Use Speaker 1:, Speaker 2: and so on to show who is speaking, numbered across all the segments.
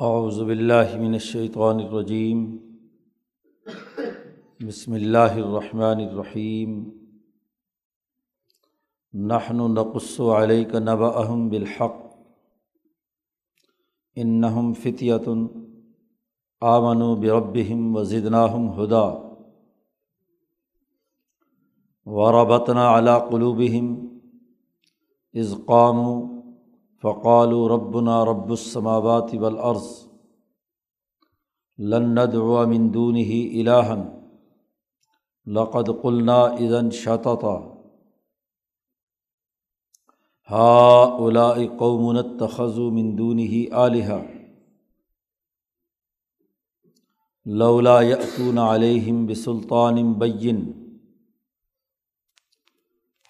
Speaker 1: اعوذ باللہ من الشیطان الرجیم بسم اللہ الرحمن الرحیم نحن نقص علیک نبأہم بالحق انہم فتیۃ آمنوا بربہم وزدناہم ہدا وربطنا علی قلوبہم اذ قاموا فقالوا ربنا رب السماوات والارض لن ندعو من دونه الها لقد قلنا اذا شططا. هؤلاء قوم اتخذوا من دونه آلهة. لولا يأتون عليهم بسلطان بين.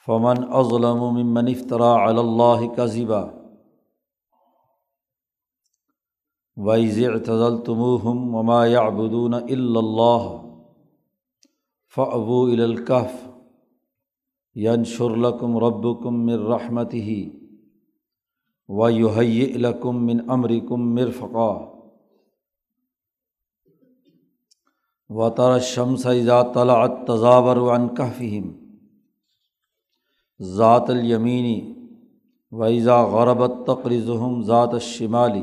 Speaker 1: فمن أظلم ممن افترى على الله كذبا. ویز اعتزل تموہم وما یعبدون الا اللہ فابو الکف ینشر لکم ربکم من رحمتہ ویہیئ لکم من امرکم مرفقا وتر الشمس اذا طلعت تزاور عن کہفہم ذات الیمینی ویزا غربت تقرضہم ذات الشمالی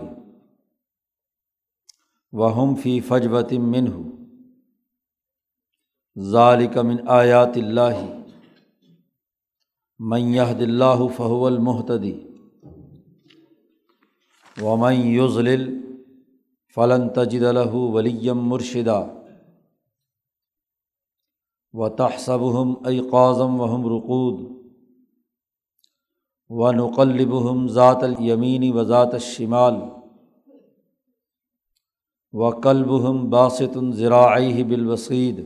Speaker 1: وہم فی فجبت منہ ذالک من آیات اللہ من یہد اللہ فہو المحتدی ومن یضلل فلن تجد له ولیم مرشدہ و تحصبہم ایقاظم وہم رقود۔ و نقلبہم ذات الیمین و ذات الشمال۔ و کلب ہم باسط ذراعی بالوسید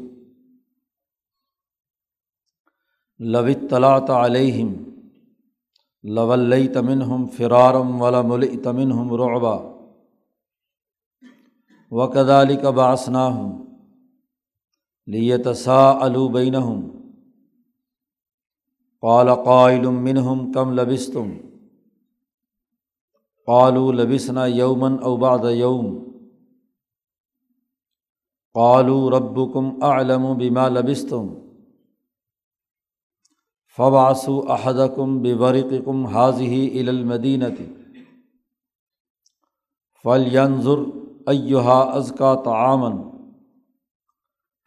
Speaker 1: لو اطلاع علیہم لول تمن ہم فرارم ولا مل تمن ہم رعبا. و کدالی کا باسنا ہوں لیتسا الوبین ہوں قال قائل منہم کم لبستم قالوا لبسنا یومن اوباد یوم قالو رب کم علم بما لبستم. فباسو احد کم کم حاضی المدینتی فلینظر ایہا ازکا تعامن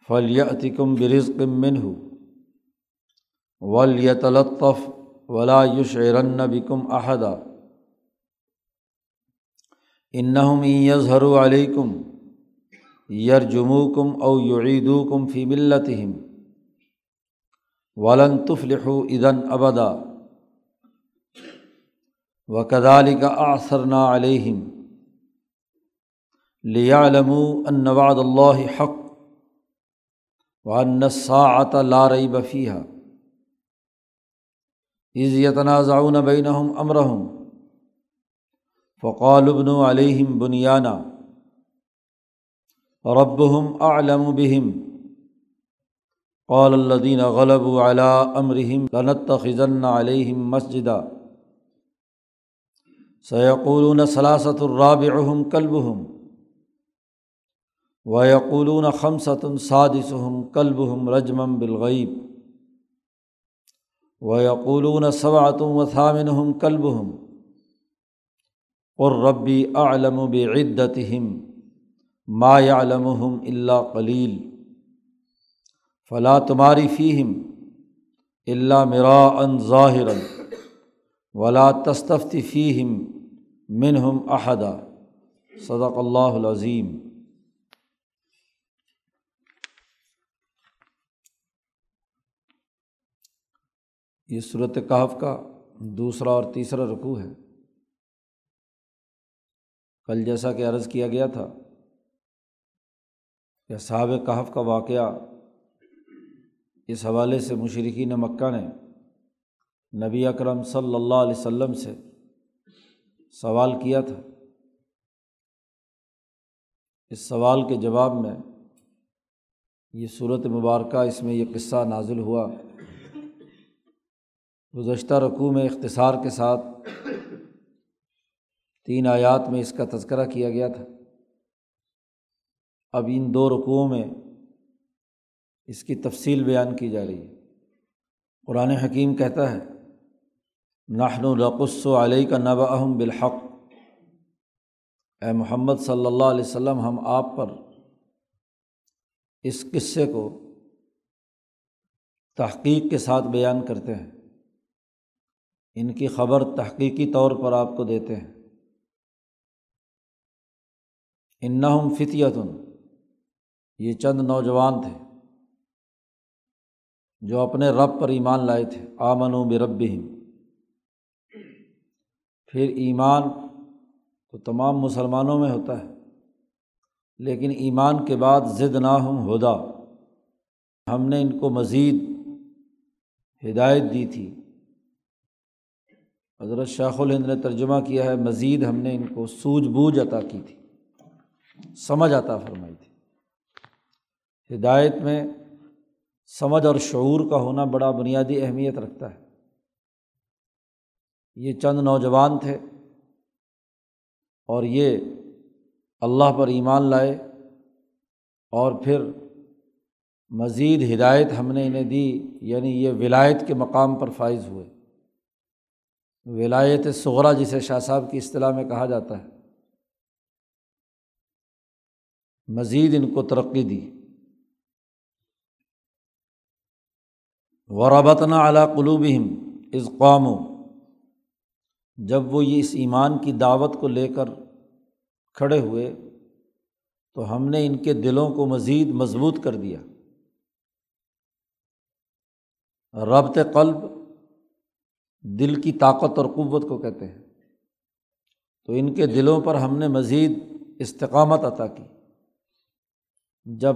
Speaker 1: فلیتکم برزق منہ ولیتلطف ولا یشعرن بکم احدا انہم یظہر علیکم یرجمو کم او یعیدو کم فی ملتہم ولن تفلح ادن ابدا و کدال کا آثرنا علیہم لیالم ان اللہ حق و انساعت لارئی بفیہ از یتنازعون بینہم امرہم فقال ابن علیہم بنیانہ ربہم اعلم بہم قال الدین غلب علا امرحم لنتخذن علیہم مسجدہ سیقولون صلاست الرابعہم کلبہم ویقولون خمسۃ سادسہم کلبہم رجمم بالغیب ویقولون صبعۃ وثامنہم کلبہم قربی اعلم بعدتہم ما علمحم اللہ کلیل فلاں تماری فیم اللہ مرا ان ظاہر ولا تصطفتی فیم منہم احدا صدق اللہ العظیم یہ صورت کہف کا دوسرا اور تیسرا رقوع ہے۔ کل جیسا کہ عرض کیا گیا تھا کہ صحاب کہف کا واقعہ اس حوالے سے مشرقین مکہ نے نبی اکرم صلی اللہ علیہ و سے سوال کیا تھا۔ اس سوال کے جواب میں یہ صورت مبارکہ اس میں یہ قصہ نازل ہوا۔ گزشتہ رقوع میں اختصار کے ساتھ تین آیات میں اس کا تذکرہ کیا گیا تھا۔ اب ان دو رقوع میں اس کی تفصیل بیان کی جا رہی ہے۔ قرآن حکیم کہتا ہے نحن الرقص و علیہ کا نب اہم بالحق۔ اے محمد صلی اللہ علیہ وسلم، ہم آپ پر اس قصے کو تحقیق کے ساتھ بیان کرتے ہیں۔ ان کی خبر تحقیقی طور پر آپ کو دیتے ہیں۔ انہم فتیتن یہ چند نوجوان تھے جو اپنے رب پر ایمان لائے تھے۔ آمن و برب پھر ایمان تو تمام مسلمانوں میں ہوتا ہے، لیکن ایمان کے بعد ضد نہ ہم ہدا۔ ہم نے ان کو مزید ہدایت دی تھی۔ حضرت شاخ الہند نے ترجمہ کیا ہے، مزید ہم نے ان کو سوجھ بوجھ عطا کی تھی۔ سمجھ عطا فرمائی تھی۔ ہدایت میں سمجھ اور شعور کا ہونا بڑا بنیادی اہمیت رکھتا ہے۔ یہ چند نوجوان تھے اور یہ اللہ پر ایمان لائے اور پھر مزید ہدایت ہم نے انہیں دی یعنی یہ ولایت کے مقام پر فائز ہوئے۔ ولایت سغرا جسے شاہ صاحب کی اصطلاح میں کہا جاتا ہے۔ مزید ان کو ترقی دی۔ وربتنا اعلیٰ قلوبہم از قوم جب وہ یہ اس ایمان کی دعوت کو لے کر کھڑے ہوئے، تو ہم نے ان کے دلوں کو مزید مضبوط کر دیا۔ ربط قلب دل کی طاقت اور قوت کو کہتے ہیں۔ تو ان کے دلوں پر ہم نے مزید استقامت عطا کی۔ جب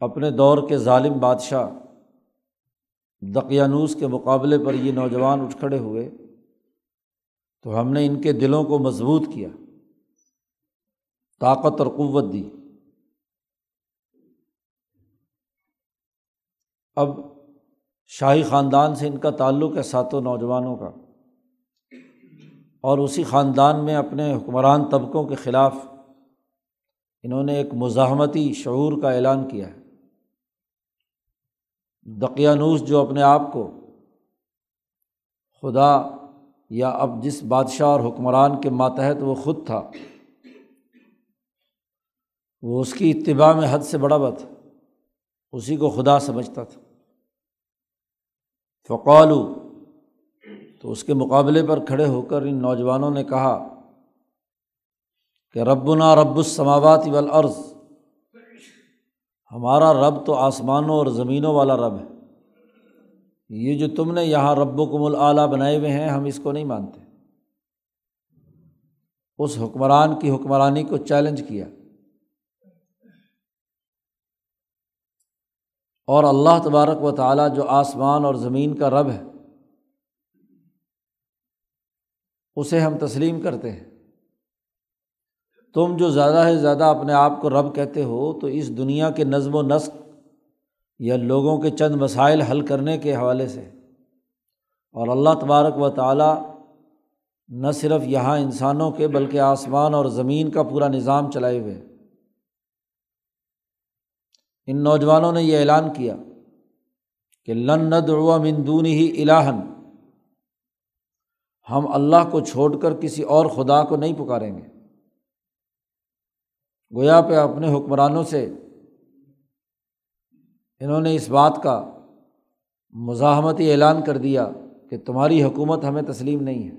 Speaker 1: اپنے دور کے ظالم بادشاہ دقیانوس کے مقابلے پر یہ نوجوان اٹھ کھڑے ہوئے تو ہم نے ان کے دلوں کو مضبوط کیا، طاقت اور قوت دی۔ اب شاہی خاندان سے ان کا تعلق ہے ساتوں نوجوانوں کا۔ اور اسی خاندان میں اپنے حکمران طبقوں کے خلاف انہوں نے ایک مزاحمتی شعور کا اعلان کیا ہے۔ دقیانوس جو اپنے آپ کو خدا یا اب جس بادشاہ اور حکمران کے ماتحت وہ خود تھا، وہ اس کی اتباع میں حد سے بڑا بت اسی کو خدا سمجھتا تھا۔ فقالو، تو اس کے مقابلے پر کھڑے ہو کر ان نوجوانوں نے کہا کہ ربنا رب السماوات والارض ہمارا رب تو آسمانوں اور زمینوں والا رب ہے۔ یہ جو تم نے یہاں رب و کم العلیٰ بنائے ہوئے ہیں، ہم اس کو نہیں مانتے۔ اس حکمران کی حکمرانی کو چیلنج کیا۔ اور اللہ تبارک و تعالیٰ جو آسمان اور زمین کا رب ہے، اسے ہم تسلیم کرتے ہیں۔ تم جو زیادہ سے زیادہ اپنے آپ کو رب کہتے ہو، تو اس دنیا کے نظم و نسق یا لوگوں کے چند مسائل حل کرنے کے حوالے سے۔ اور اللہ تبارک و تعالیٰ نہ صرف یہاں انسانوں کے، بلکہ آسمان اور زمین کا پورا نظام چلائے ہوئے۔ ان نوجوانوں نے یہ اعلان کیا کہ لن ندعو من دون ہی الہن ہم اللہ کو چھوڑ کر کسی اور خدا کو نہیں پکاریں گے۔ گویا پہ اپنے حکمرانوں سے انہوں نے اس بات کا مزاحمتی اعلان کر دیا کہ تمہاری حکومت ہمیں تسلیم نہیں ہے۔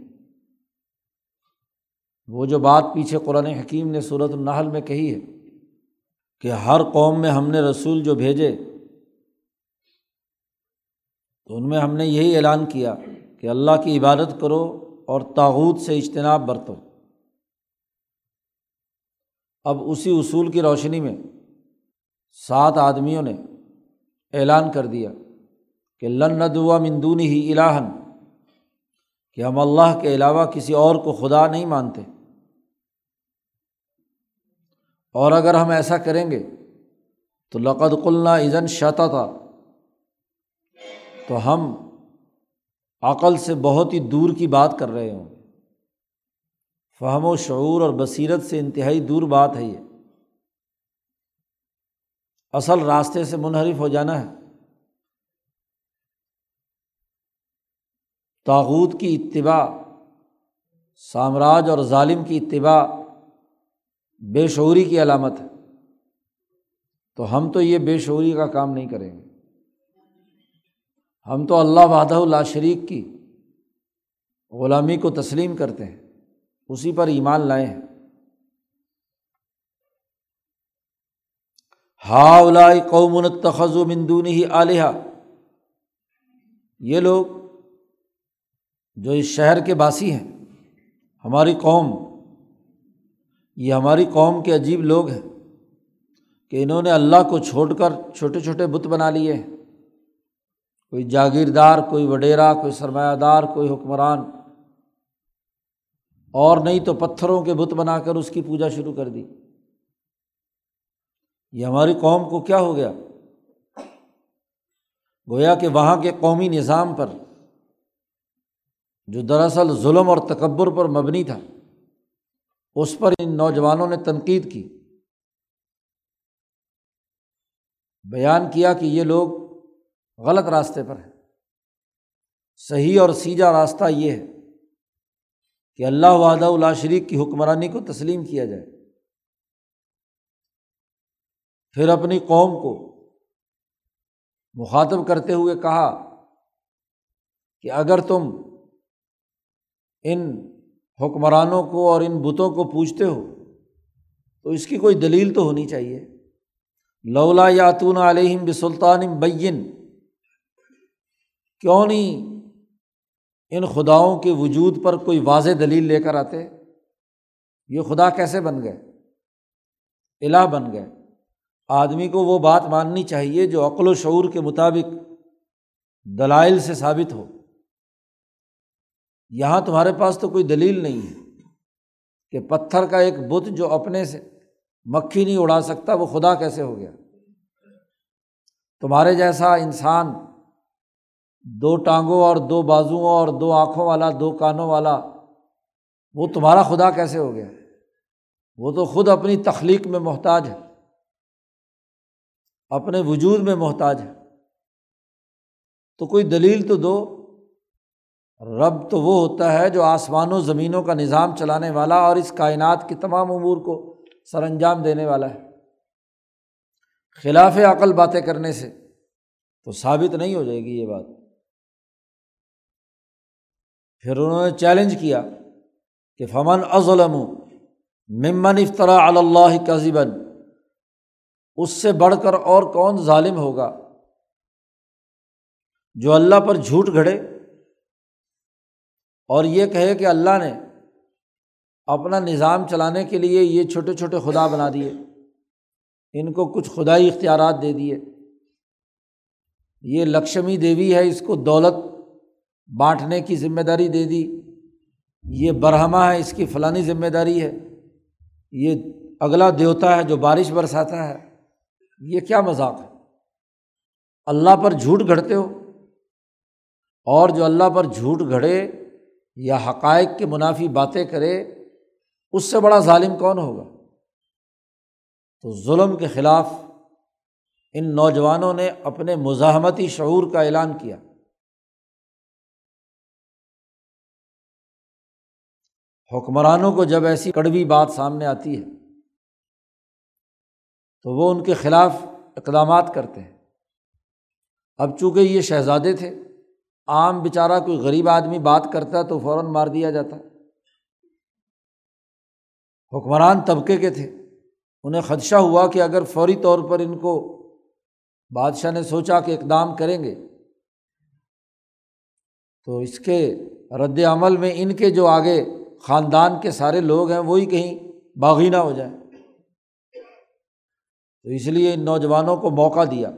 Speaker 1: وہ جو بات پیچھے قرآن حکیم نے صورت النحل میں کہی ہے کہ ہر قوم میں ہم نے رسول جو بھیجے، تو ان میں ہم نے یہی اعلان کیا کہ اللہ کی عبادت کرو اور تاوت سے اجتناب برتو۔ اب اسی اصول کی روشنی میں سات آدمیوں نے اعلان کر دیا کہ لن ندوا مندون ہی الہن کہ ہم اللہ کے علاوہ کسی اور کو خدا نہیں مانتے۔ اور اگر ہم ایسا کریں گے تو لقد قلنا ایزن شاتا تھا تو ہم عقل سے بہت ہی دور کی بات کر رہے ہوں۔ فہم و شعور اور بصیرت سے انتہائی دور بات ہے یہ۔ اصل راستے سے منحرف ہو جانا ہے۔ تاغوت کی اتباع، سامراج اور ظالم کی اتباع بے شعوری کی علامت ہے۔ تو ہم تو یہ بے شعوری کا کام نہیں کریں گے۔ ہم تو اللہ وحدہ اللہ شریک کی غلامی کو تسلیم کرتے ہیں۔ اسی پر ایمان لائے ہیں ہا قوم تخذ و مندون ہی علیہ یہ لوگ جو اس شہر کے باسی ہیں، ہماری قوم، یہ ہماری قوم کے عجیب لوگ ہیں کہ انہوں نے اللہ کو چھوڑ کر چھوٹے چھوٹے بت بنا لیے۔ ہیں کوئی جاگیردار، کوئی وڈیرا، کوئی سرمایہ دار، کوئی حکمران اور نہیں تو پتھروں کے بت بنا کر اس کی پوجا شروع کر دی۔ یہ ہماری قوم کو کیا ہو گیا؟ گویا کہ وہاں کے قومی نظام پر جو دراصل ظلم اور تکبر پر مبنی تھا، اس پر ان نوجوانوں نے تنقید کی۔ بیان کیا کہ یہ لوگ غلط راستے پر ہیں۔ صحیح اور سیجا راستہ یہ ہے۔ کہ اللہ وعدہ اللہ شریک کی حکمرانی کو تسلیم کیا جائے۔ پھر اپنی قوم کو مخاطب کرتے ہوئے کہا کہ اگر تم ان حکمرانوں کو اور ان بتوں کو پوچھتے ہو تو اس کی کوئی دلیل تو ہونی چاہیے۔ لولا یاتون علیہم بسلطان بین، کیوں نہیں ان خداؤں کے وجود پر کوئی واضح دلیل لے کر آتے، یہ خدا کیسے بن گئے؟ الہ بن گئے۔ آدمی کو وہ بات ماننی چاہیے جو عقل و شعور کے مطابق دلائل سے ثابت ہو۔ یہاں تمہارے پاس تو کوئی دلیل نہیں ہے کہ پتھر کا ایک بت جو اپنے سے مکھی نہیں اڑا سکتا، وہ خدا کیسے ہو گیا؟ تمہارے جیسا انسان دو ٹانگوں اور دو بازوؤں اور دو آنکھوں والا، دو کانوں والا، وہ تمہارا خدا کیسے ہو گیا؟ وہ تو خود اپنی تخلیق میں محتاج ہے، اپنے وجود میں محتاج ہے۔ تو کوئی دلیل تو دو، رب تو وہ ہوتا ہے جو آسمان و زمینوں کا نظام چلانے والا اور اس کائنات کی تمام امور کو سر انجام دینے والا ہے۔ خلاف عقل باتیں کرنے سے تو ثابت نہیں ہو جائے گی یہ بات۔ پھر انہوں نے چیلنج کیا کہ فمن ازلم ممن افطرا اللہ کا اس سے بڑھ کر اور کون ظالم ہوگا؟ جو اللہ پر جھوٹ گھڑے اور یہ کہے کہ اللہ نے اپنا نظام چلانے کے لیے یہ چھوٹے چھوٹے خدا بنا دیے، ان کو کچھ خدائی اختیارات دے دیے۔ یہ لکشمی دیوی ہے، اس کو دولت بانٹنے کی ذمہ داری دے دی۔ یہ برہما ہے، اس کی فلانی ذمہ داری ہے۔ یہ اگلا دیوتا ہے جو بارش برساتا ہے۔ یہ کیا مذاق ہے؟ اللہ پر جھوٹ گھڑتے ہو اور جو اللہ پر جھوٹ گھڑے یا حقائق کے منافی باتیں کرے، اس سے بڑا ظالم کون ہوگا؟ تو ظلم کے خلاف ان نوجوانوں نے اپنے مزاحمتی شعور کا اعلان کیا۔ حکمرانوں کو جب ایسی کڑوی بات سامنے آتی ہے، تو وہ ان کے خلاف اقدامات کرتے ہیں۔ اب چونکہ یہ شہزادے تھے، عام بیچارہ کوئی غریب آدمی بات کرتا ہے تو فوراً مار دیا جاتا۔ حکمران طبقے کے تھے۔ انہیں خدشہ ہوا کہ اگر فوری طور پر ان کو بادشاہ نے سوچا کہ اقدام کریں گے، تو اس کے رد عمل میں ان کے جو آگے خاندان کے سارے لوگ ہیں، وہی کہیں باغینہ ہو جائیں۔ تو اس لیے ان نوجوانوں کو موقع دیا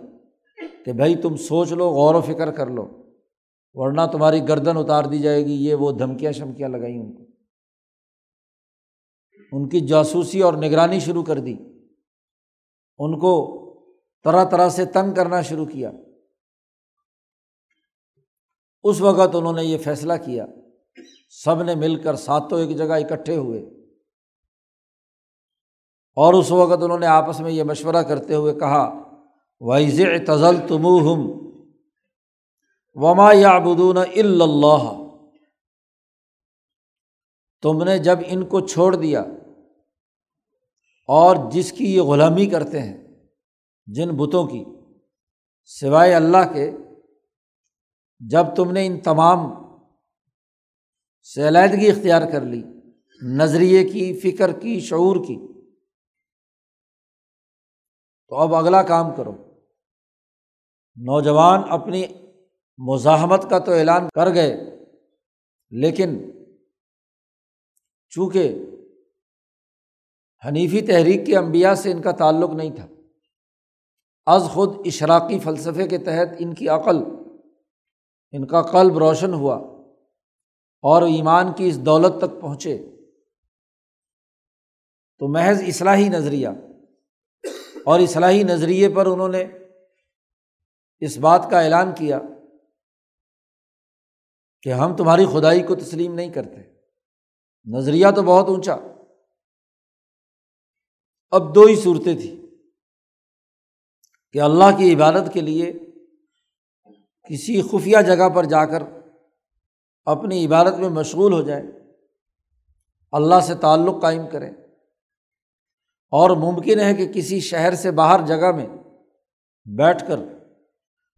Speaker 1: کہ بھائی تم سوچ لو، غور و فکر کر لو، ورنہ تمہاری گردن اتار دی جائے گی، یہ وہ دھمکیاں شمکیاں لگائیں ان کو۔ ان کی جاسوسی اور نگرانی شروع کر دی۔ ان کو طرح طرح سے تنگ کرنا شروع کیا۔ اس وقت انہوں نے یہ فیصلہ کیا۔ سب نے مل کر ساتوں ایک جگہ اکٹھے ہوئے۔ اور اس وقت انہوں نے آپس میں یہ مشورہ کرتے ہوئے کہا وائز تزل تم ہم وما یا بدون اللہ تم نے جب ان کو چھوڑ دیا، اور جس کی یہ غلامی کرتے ہیں، جن بتوں کی، سوائے اللہ کے، جب تم نے ان تمام سے علیحدگی اختیار کر لی، نظریے کی، فکر کی، شعور کی۔ تو اب اگلا کام کرو۔ نوجوان اپنی مزاحمت کا تو اعلان کر گئے، لیکن چونکہ حنیفی تحریک کے انبیاء سے ان کا تعلق نہیں تھا، از خود اشراقی فلسفے کے تحت ان کی عقل، ان کا قلب روشن ہوا۔ اور ایمان کی اس دولت تک پہنچے۔ تو محض اصلاحی نظریہ۔ اور اصلاحی نظریے پر انہوں نے اس بات کا اعلان کیا کہ ہم تمہاری خدائی کو تسلیم نہیں کرتے۔ نظریہ تو بہت اونچا۔ اب دو ہی صورتیں تھیں کہ اللہ کی عبادت کے لیے کسی خفیہ جگہ پر جا کر اپنی عبادت میں مشغول ہو جائے اللہ سے تعلق قائم کریں۔ اور ممکن ہے کہ کسی شہر سے باہر جگہ میں بیٹھ کر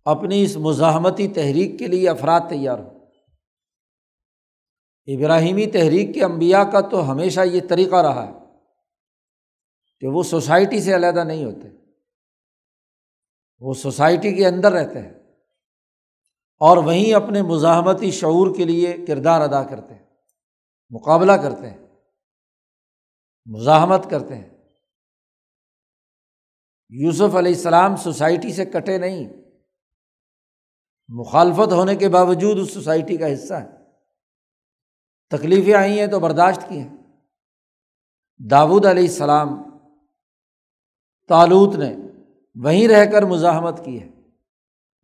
Speaker 1: اپنی اس مزاحمتی تحریک کے لیے افراد تیار ہو ابراہیمی تحریک کے انبیاء کا تو ہمیشہ یہ طریقہ رہا ہے کہ وہ سوسائٹی سے علیحدہ نہیں ہوتے، وہ سوسائٹی کے اندر رہتے ہیں۔ اور وہیں اپنے مزاحمتی شعور کے لیے کردار ادا کرتے ہیں، مقابلہ کرتے ہیں، مزاحمت کرتے ہیں۔ یوسف علیہ السلام سوسائٹی سے کٹے نہیں، مخالفت ہونے کے باوجود اس سوسائٹی کا حصہ ہے تکلیفیں آئی ہیں تو برداشت کی ہیں۔ داود علیہ السلام تالوت نے وہیں رہ کر مزاحمت کی ہے۔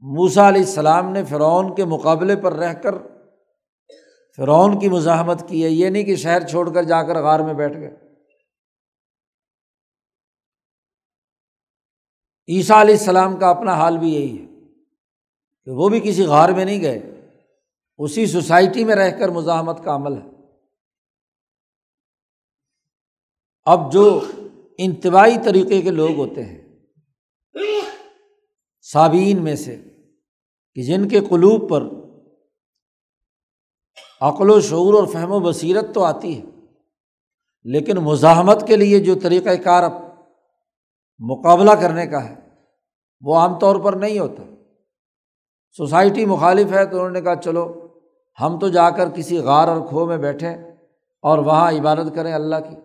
Speaker 1: موسا علیہ السلام نے فرعون کے مقابلے پر رہ کر فرعون کی مزاحمت کی ہے۔ یہ نہیں کہ شہر چھوڑ کر جا کر غار میں بیٹھ گئے۔ عیسیٰ علیہ السلام کا اپنا حال بھی یہی ہے کہ وہ بھی کسی غار میں نہیں گئے۔ اسی سوسائٹی میں رہ کر مزاحمت کا عمل ہے۔ اب جو انتباہی طریقے کے لوگ ہوتے ہیں صابین میں سے کہ جن کے قلوب پر عقل و شعور اور فہم و بصیرت تو آتی ہے، لیکن مزاحمت کے لیے جو طریقۂ کار اب مقابلہ کرنے کا ہے، وہ عام طور پر نہیں ہوتا۔ سوسائٹی مخالف ہے تو انہوں نے کہا، چلو، ہم تو جا کر کسی غار اور کھو میں بیٹھیں اور وہاں عبادت کریں اللہ کی۔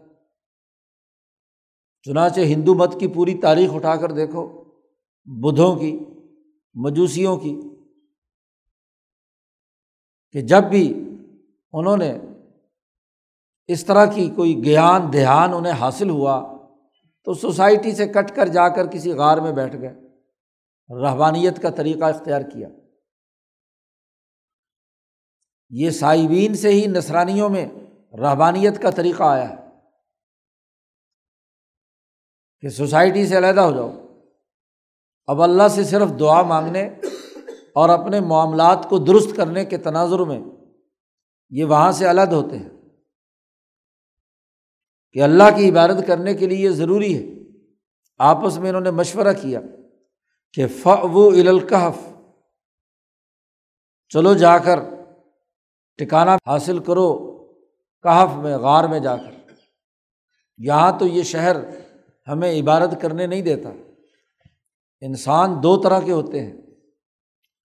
Speaker 1: چنانچہ ہندو مت کی پوری تاریخ اٹھا کر دیکھو، بدھوں کی، مجوسیوں کی۔ کہ جب بھی انہوں نے اس طرح کی کوئی گیان دھیان انہیں حاصل ہوا تو سوسائٹی سے کٹ کر جا کر کسی غار میں بیٹھ گئے رحبانیت کا طریقہ اختیار کیا۔ یہ صائبین سے ہی نسرانیوں میں رحبانیت کا طریقہ آیا ہے کہ سوسائٹی سے علیحدہ ہو جاؤ۔ اب اللہ سے صرف دعا مانگنے اور اپنے معاملات کو درست کرنے کے تناظر میں یہ وہاں سے الگ ہوتے ہیں کہ اللہ کی عبادت کرنے کے لیے یہ ضروری ہے۔ آپس میں انہوں نے مشورہ کیا کہ ف و الکحف چلو جا کر ٹکانا حاصل کرو کہف میں، غار میں جا کر۔ یہاں تو یہ شہر ہمیں عبادت کرنے نہیں دیتا۔ انسان دو طرح کے ہوتے ہیں۔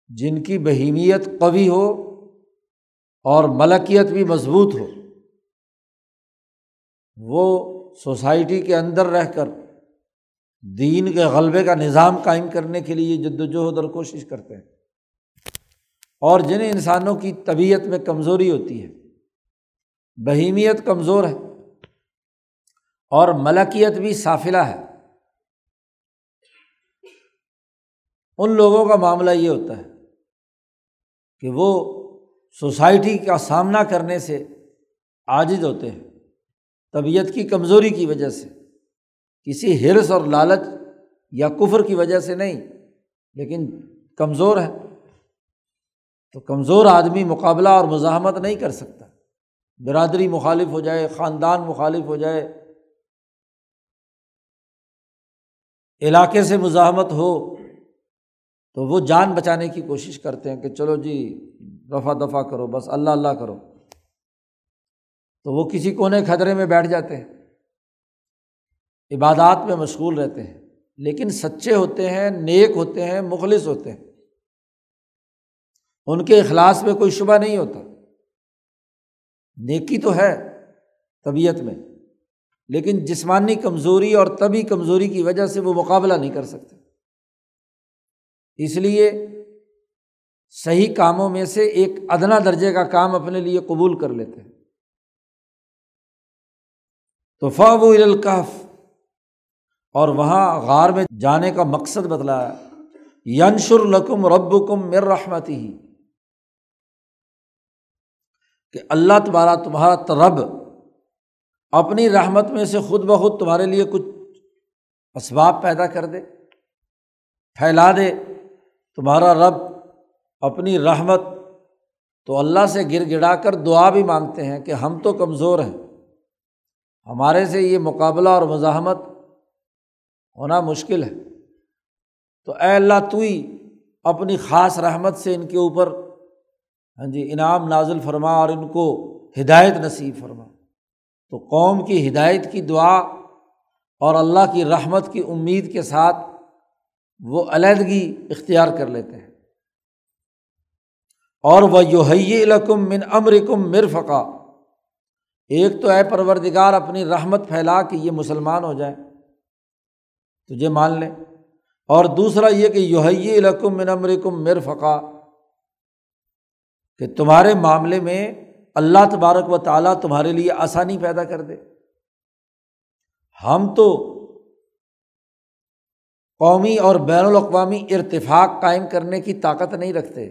Speaker 1: جن کی بہیمیت قوی ہو اور ملکیت بھی مضبوط ہو، وہ سوسائٹی کے اندر رہ کر دین کے غلبے کا نظام قائم کرنے کے لیے جد وجہد اور کوشش کرتے ہیں۔ اور جن انسانوں کی طبیعت میں کمزوری ہوتی ہے، بہیمیت کمزور ہے اور ملکیت بھی صافلہ ہے۔ ان لوگوں کا معاملہ یہ ہوتا ہے کہ وہ سوسائٹی کا سامنا کرنے سے عاجز ہوتے ہیں، طبیعت کی کمزوری کی وجہ سے، کسی ہرس اور لالچ یا کفر کی وجہ سے نہیں، لیکن کمزور ہے تو کمزور آدمی مقابلہ اور مزاحمت نہیں کر سکتا۔ برادری مخالف ہو جائے، خاندان مخالف ہو جائے، علاقے سے مزاحمت ہو تو وہ جان بچانے کی کوشش کرتے ہیں کہ چلو جی رفع دفع کرو، بس اللہ اللہ کرو۔ تو وہ کسی کونے خطرے میں بیٹھ جاتے ہیں۔ عبادات میں مشغول رہتے ہیں، لیکن سچے ہوتے ہیں، نیک ہوتے ہیں، مخلص ہوتے ہیں۔ ان کے اخلاص میں کوئی شبہ نہیں ہوتا۔ نیکی تو ہے طبیعت میں، لیکن جسمانی کمزوری اور طبی کمزوری کی وجہ سے وہ مقابلہ نہیں کر سکتے۔ اس لیے صحیح کاموں میں سے ایک ادنا درجے کا کام اپنے لیے قبول کر لیتے ہیں۔ تو فاو الکف اور وہاں غار میں جانے کا مقصد بتلایا، ینشر لکم رب کم مر رحمتی ہی کہ اللہ تمہارا تمہارا رب اپنی رحمت میں سے خود بخود تمہارے لیے کچھ اسباب پیدا کر دے، پھیلا دے تمہارا رب اپنی رحمت تو اللہ سے گر گڑا کر دعا بھی مانگتے ہیں کہ ہم تو کمزور ہیں۔ ہمارے سے یہ مقابلہ اور مزاحمت ہونا مشکل ہے۔ تو اے اللہ تو ہی اپنی خاص رحمت سے ان کے اوپر ہاں جی انعام نازل فرما اور ان کو ہدایت نصیب فرما۔ تو قوم کی ہدایت کی دعا اور اللہ کی رحمت کی امید کے ساتھ وہ علیحدگی اختیار کر لیتے ہیں۔ اور وہ یو الکم من امرکم مرفقا۔ ایک تو اے پروردگار، اپنی رحمت پھیلا کہ یہ مسلمان ہو جائے تجھے مان لیں۔ اور دوسرا یہ کہ یوہی الکم من امرکم مرفقا۔ کہ تمہارے معاملے میں اللہ تبارک و تعالیٰ تمہارے لیے آسانی پیدا کر دے۔ ہم تو قومی اور بین الاقوامی ارتفاق قائم کرنے کی طاقت نہیں رکھتے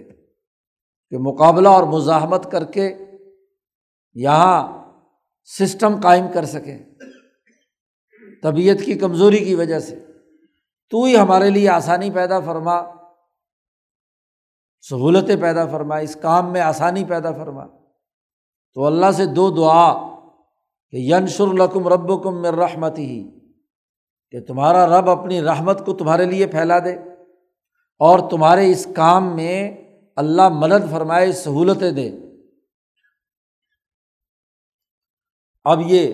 Speaker 1: کہ مقابلہ اور مزاحمت کر کے یہاں سسٹم قائم کر سکیں طبیعت کی کمزوری کی وجہ سے۔ تو ہی ہمارے لیے آسانی پیدا فرما۔ سہولتیں پیدا فرما۔ اس کام میں آسانی پیدا فرما۔ تو اللہ سے دو دعا کہ ینشر القم رب کم مر رحمت ہی کہ تمہارا رب اپنی رحمت کو تمہارے لیے پھیلا دے اور تمہارے اس کام میں اللہ مدد فرمائے، سہولتیں دے۔ اب یہ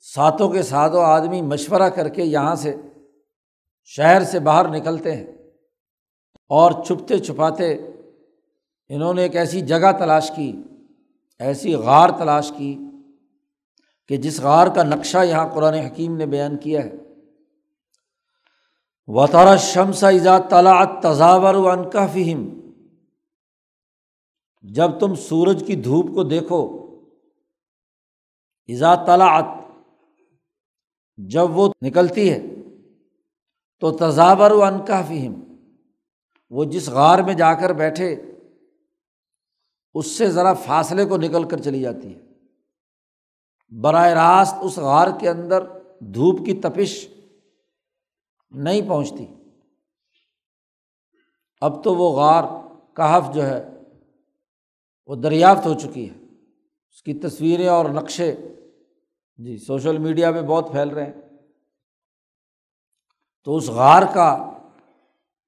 Speaker 1: ساتوں کے ساتوں آدمی مشورہ کر کے یہاں سے شہر سے باہر نکلتے ہیں اور چھپتے چھپاتے انہوں نے ایک ایسی جگہ تلاش کی، ایسی غار تلاش کی کہ جس غار کا نقشہ یہاں قرآن حکیم نے بیان کیا ہے۔ وطارہ شمس ایجاد طلاع تضاور ون فہم جب تم سورج کی دھوپ کو دیکھو ایزا طلاعت جب وہ نکلتی ہے، تو تضابر و انکا فہم وہ جس غار میں جا کر بیٹھے، اس سے ذرا فاصلے کو نکل کر چلی جاتی ہے۔ براہ راست اس غار کے اندر دھوپ کی تپش نہیں پہنچتی۔ اب تو وہ غار کہف جو ہے، وہ دریافت ہو چکی ہے۔ اس کی تصویریں اور نقشے جی سوشل میڈیا پہ بہت پھیل رہے ہیں۔ تو اس غار کا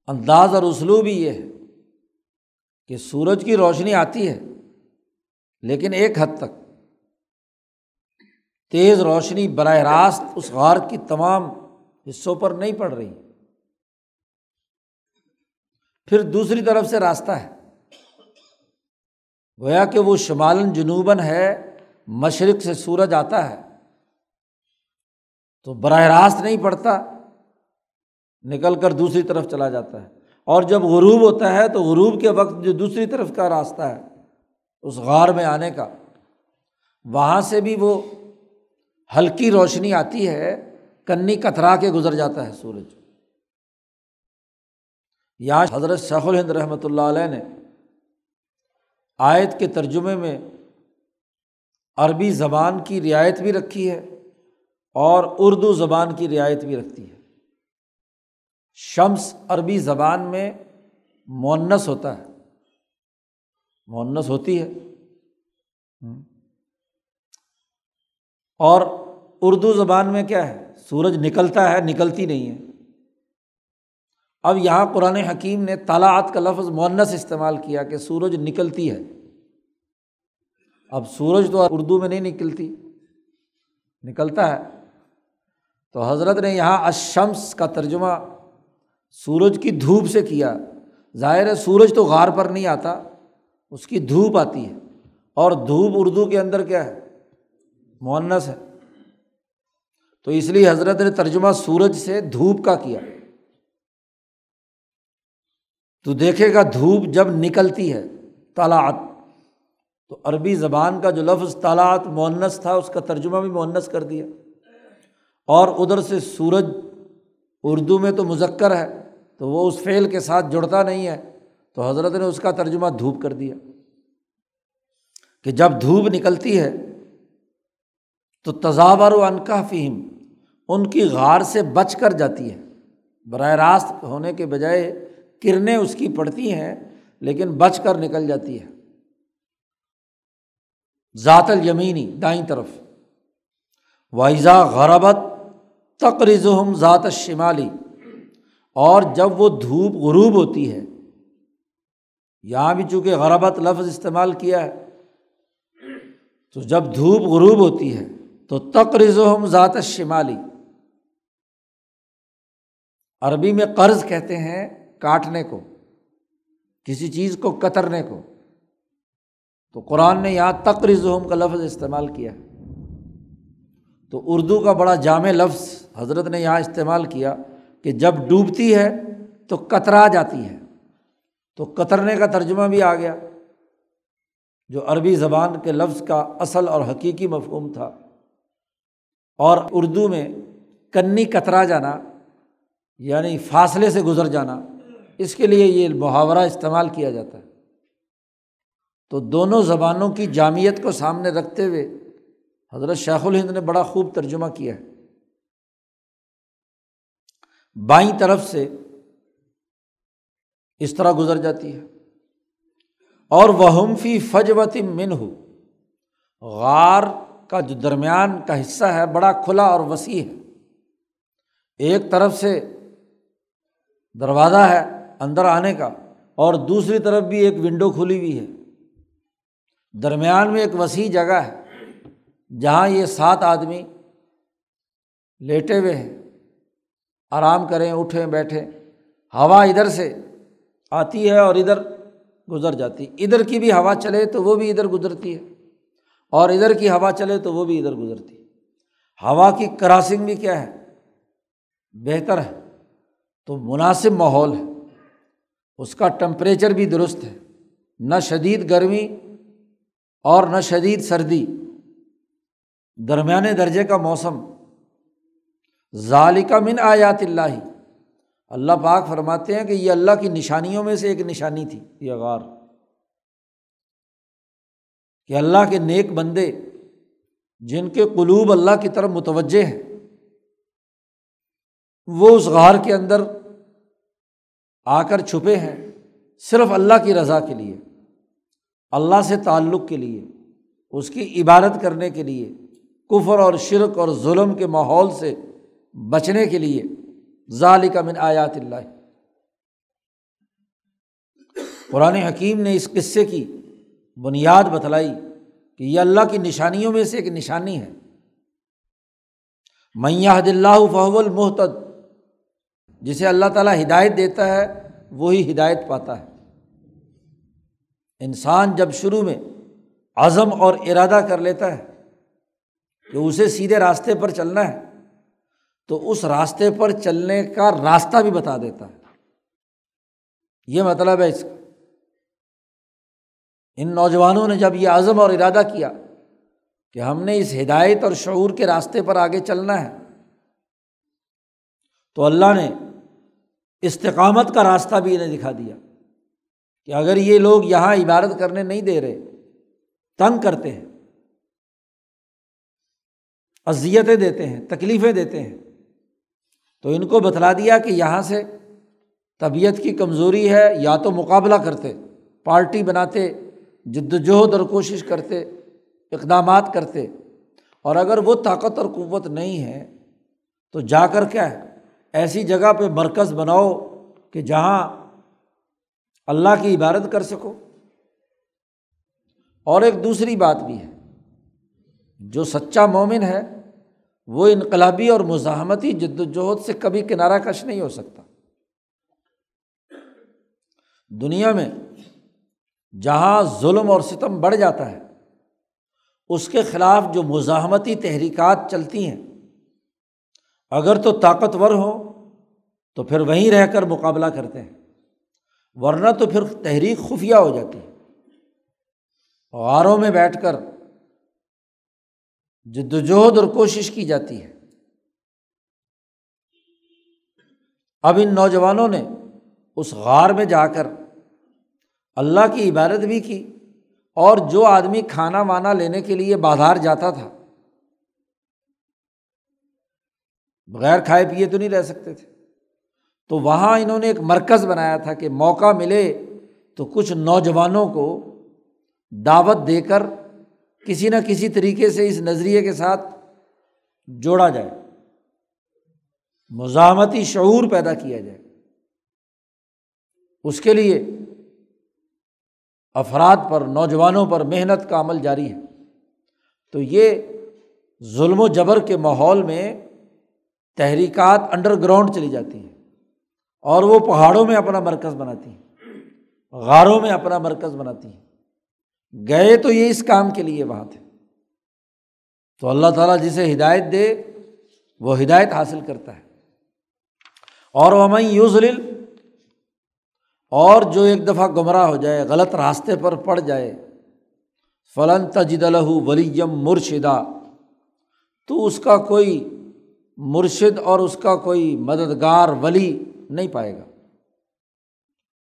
Speaker 1: انداز اور اسلوب ہی یہ ہے کہ سورج کی روشنی آتی ہے، لیکن ایک حد تک تیز روشنی براہ راست اس غار کی تمام حصوں پر نہیں پڑ رہی۔ پھر دوسری طرف سے راستہ ہے۔ گویا کہ وہ شمالن جنوباً ہے، مشرق سے سورج آتا ہے۔ تو براہ راست نہیں پڑتا، نکل کر دوسری طرف چلا جاتا ہے۔ اور جب غروب ہوتا ہے تو غروب کے وقت جو دوسری طرف کا راستہ ہے، اس غار میں آنے کا۔ وہاں سے بھی وہ ہلکی روشنی آتی ہے۔ کنی کترا کے گزر جاتا ہے سورج۔ یہاں حضرت شیخ الہند رحمۃ اللہ علیہ نے آیت کے ترجمے میں عربی زبان کی رعایت بھی رکھی ہے اور اردو زبان کی رعایت بھی رکھتی ہے۔ شمس عربی زبان میں مونس ہوتا ہے۔ مونس ہوتی ہے۔ اور اردو زبان میں کیا ہے؟ سورج نکلتا ہے، نکلتی نہیں ہے۔ اب یہاں قرآن حکیم نے طلاعت کا لفظ مونس استعمال کیا کہ سورج نکلتی ہے۔ اب سورج تو اردو میں نہیں نکلتی، نکلتا ہے۔ تو حضرت نے یہاں اشمس کا ترجمہ سورج کی دھوپ سے کیا۔ ظاہر ہے سورج تو غار پر نہیں آتا، اس کی دھوپ آتی ہے۔ اور دھوپ اردو کے اندر کیا ہے؟ مونس ہے۔ تو اس لیے حضرت نے ترجمہ سورج سے دھوپ کا کیا۔ تو دیکھے گا دھوپ جب نکلتی ہے طلاعت تو عربی زبان کا جو لفظ طلاعت مونس تھا، اس کا ترجمہ بھی مونس کر دیا۔ اور ادھر سے سورج، اردو میں تو مذکر ہے، تو وہ اس فعل کے ساتھ جڑتا نہیں ہے۔ تو حضرت نے اس کا ترجمہ دھوپ کر دیا۔ کہ جب دھوپ نکلتی ہے تو تضابر و انکا فہم ان کی غار سے بچ کر جاتی ہے۔ براہ راست ہونے کے بجائے کرنیں اس کی پڑتی ہیں، لیکن بچ کر نکل جاتی ہے۔ ذات الیمینی، دائیں طرف۔ وائزا غربت تقرضم ذات شمالی اور جب وہ دھوپ غروب ہوتی ہے۔ یہاں بھی چونکہ غربت لفظ استعمال کیا ہے، تو جب دھوپ غروب ہوتی ہے تو تقرضم ذات شمالی عربی میں قرض کہتے ہیں کاٹنے کو، کسی چیز کو کترنے کو۔ تو قرآن نے یہاں تقرضم کا لفظ استعمال کیا۔ تو اردو کا بڑا جامع لفظ حضرت نے یہاں استعمال کیا کہ جب ڈوبتی ہے تو کترا جاتی ہے۔ تو کترنے کا ترجمہ بھی آ گیا، جو عربی زبان کے لفظ کا اصل اور حقیقی مفہوم تھا۔ اور اردو میں کنی کترا جانا یعنی فاصلے سے گزر جانا، اس کے لیے یہ محاورہ استعمال کیا جاتا ہے۔ تو دونوں زبانوں کی جامعت کو سامنے رکھتے ہوئے حضرت شیخ الہند نے بڑا خوب ترجمہ کیا ہے۔ بائیں طرف سے اس طرح گزر جاتی ہے۔ اور وہ فی فجوت من ہو غار کا جو درمیان کا حصہ ہے، بڑا کھلا اور وسیع ہے۔ ایک طرف سے دروازہ ہے اندر آنے کا اور دوسری طرف بھی ایک ونڈو کھلی ہوئی ہے۔ درمیان میں ایک وسیع جگہ ہے جہاں یہ سات آدمی لیٹے ہوئے ہیں۔ آرام کریں، اٹھیں، بیٹھیں۔ ہوا ادھر سے آتی ہے اور ادھر گزر جاتی ادھر کی بھی ہوا چلے تو وہ بھی ادھر گزرتی ہے۔ اور ادھر کی ہوا چلے تو وہ بھی ادھر گزرتی۔ ہوا کی کراسنگ بھی کیا ہے؟ بہتر ہے۔ تو مناسب ماحول ہے۔ اس کا ٹمپریچر بھی درست ہے۔ نہ شدید گرمی اور نہ شدید سردی۔ درمیانے درجے کا موسم۔ ظالقہ من آیات اللہ۔ اللہ پاک فرماتے ہیں کہ یہ اللہ کی نشانیوں میں سے ایک نشانی تھی۔ یہ غار۔ کہ اللہ کے نیک بندے جن کے قلوب اللہ کی طرف متوجہ ہیں، وہ اس غار کے اندر آ کر چھپے ہیں صرف اللہ کی رضا کے لیے، اللہ سے تعلق کے لیے، اس کی عبادت کرنے کے لیے، کفر اور شرک اور ظلم کے ماحول سے بچنے کے لیے۔ ظال کا من آیات اللہ۔ قرآن حکیم نے اس قصے کی بنیاد بتلائی کہ یہ اللہ کی نشانیوں میں سے ایک نشانی ہے۔ میاں اللہ فہو المحتد جسے اللہ تعالیٰ ہدایت دیتا ہے، وہی ہدایت پاتا ہے۔ انسان جب شروع میں عزم اور ارادہ کر لیتا ہے کہ اسے سیدھے راستے پر چلنا ہے، تو اس راستے پر چلنے کا راستہ بھی بتا دیتا ہے۔ یہ مطلب ہے اس کا۔ ان نوجوانوں نے جب یہ عزم اور ارادہ کیا کہ ہم نے اس ہدایت اور شعور کے راستے پر آگے چلنا ہے، تو اللہ نے استقامت کا راستہ بھی انہیں دکھا دیا کہ اگر یہ لوگ یہاں عبادت کرنے نہیں دے رہے، تنگ کرتے ہیں، اذیتیں دیتے ہیں، تکلیفیں دیتے ہیں، تو ان کو بتلا دیا کہ یہاں سے طبیعت کی کمزوری ہے، یا تو مقابلہ کرتے، پارٹی بناتے جد وجہد اور کوشش کرتے، اقدامات کرتے، اور اگر وہ طاقت اور قوت نہیں ہے، تو جا کر کیا ہے؟ ایسی جگہ پہ مرکز بناؤ کہ جہاں اللہ کی عبادت کر سکو۔ اور ایک دوسری بات بھی ہے، جو سچا مومن ہے، وہ انقلابی اور مزاحمتی جد وجہد سے کبھی کنارہ کش نہیں ہو سکتا۔ دنیا میں جہاں ظلم اور ستم بڑھ جاتا ہے، اس کے خلاف جو مزاحمتی تحریکات چلتی ہیں، اگر تو طاقتور ہو تو پھر وہیں رہ کر مقابلہ کرتے ہیں، ورنہ تو پھر تحریک خفیہ ہو جاتی ہے۔ غاروں میں بیٹھ کر جد وجہد اور کوشش کی جاتی ہے۔ اب ان نوجوانوں نے اس غار میں جا کر اللہ کی عبادت بھی کی اور جو آدمی کھانا وانا لینے کے لیے بازار جاتا تھا، بغیر کھائے پیے تو نہیں رہ سکتے تھے۔ تو وہاں انہوں نے ایک مرکز بنایا تھا کہ موقع ملے تو کچھ نوجوانوں کو دعوت دے کر کسی نہ کسی طریقے سے اس نظریے کے ساتھ جوڑا جائے۔ مزاحمتی شعور پیدا کیا جائے۔ اس کے لیے افراد پر، نوجوانوں پر محنت کا عمل جاری ہے۔ تو یہ ظلم و جبر کے ماحول میں تحریکات انڈر گراؤنڈ چلی جاتی ہیں اور وہ پہاڑوں میں اپنا مرکز بناتی ہیں، غاروں میں اپنا مرکز بناتی ہیں۔ گئے تو یہ اس کام کے لیے وہاں تھے۔ تو اللہ تعالیٰ جسے ہدایت دے، وہ ہدایت حاصل کرتا ہے۔ اور وہ یوزل اور جو ایک دفعہ گمراہ ہو جائے، غلط راستے پر پڑ جائے، فلن تجد الح ولیم مرشدہ تو اس کا کوئی مرشد اور اس کا کوئی مددگار ولی نہیں پائے گا۔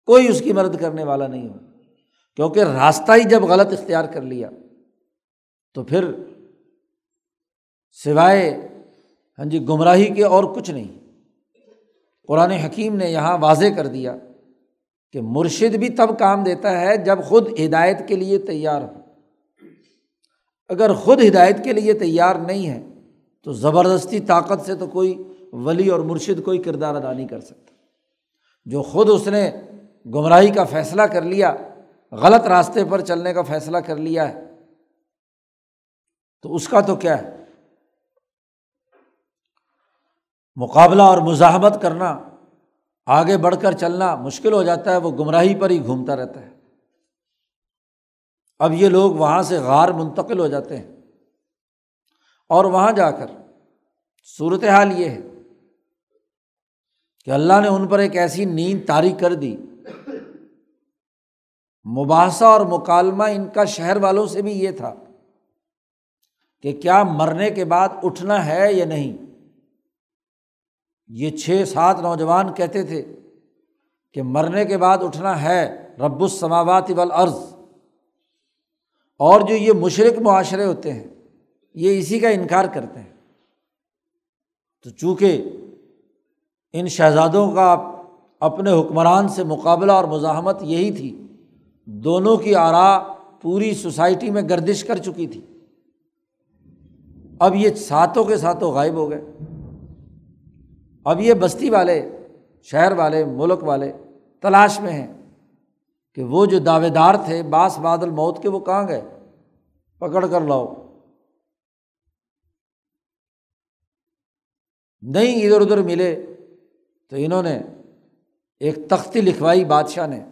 Speaker 1: کوئی اس کی مدد کرنے والا نہیں ہو۔ کیونکہ راستہ ہی جب غلط اختیار کر لیا، تو پھر سوائے ہاں جی گمراہی کے اور کچھ نہیں۔ قرآن حکیم نے یہاں واضح کر دیا۔ کہ مرشد بھی تب کام دیتا ہے جب خود ہدایت کے لیے تیار ہو۔ اگر خود ہدایت کے لیے تیار نہیں ہے، تو زبردستی طاقت سے تو کوئی ولی اور مرشد کوئی کردار ادا نہیں کر سکتا۔ جو خود اس نے گمراہی کا فیصلہ کر لیا، غلط راستے پر چلنے کا فیصلہ کر لیا ہے، تو اس کا تو کیا ہے؟ مقابلہ اور مزاحمت کرنا آگے بڑھ کر چلنا مشکل ہو جاتا ہے، وہ گمراہی پر ہی گھومتا رہتا ہے۔ اب یہ لوگ وہاں سے غار منتقل ہو جاتے ہیں۔ اور وہاں جا کر صورت حال یہ ہے کہ اللہ نے ان پر ایک ایسی نیند طاری کر دی۔ مباحثہ اور مکالمہ ان کا شہر والوں سے بھی یہ تھا کہ کیا مرنے کے بعد اٹھنا ہے یا نہیں۔ یہ چھ سات نوجوان کہتے تھے کہ مرنے کے بعد اٹھنا ہے رب السماوات والارض۔ اور جو یہ مشرق معاشرے ہوتے ہیں، یہ اسی کا انکار کرتے ہیں۔ تو چونکہ ان شہزادوں کا اپنے حکمران سے مقابلہ اور مزاحمت یہی تھی، دونوں کی آرا پوری سوسائٹی میں گردش کر چکی تھی۔ اب یہ ساتوں کے ساتوں غائب ہو گئے۔ اب یہ بستی والے، شہر والے، ملک والے تلاش میں ہیں کہ وہ جو دعوے دار تھے، باس بادل موت کے، وہ کہاں گئے؟ پکڑ کر لاؤ۔ نہیں ادھر ادھر ملے تو انہوں نے ایک تختی لکھوائی بادشاہ نے۔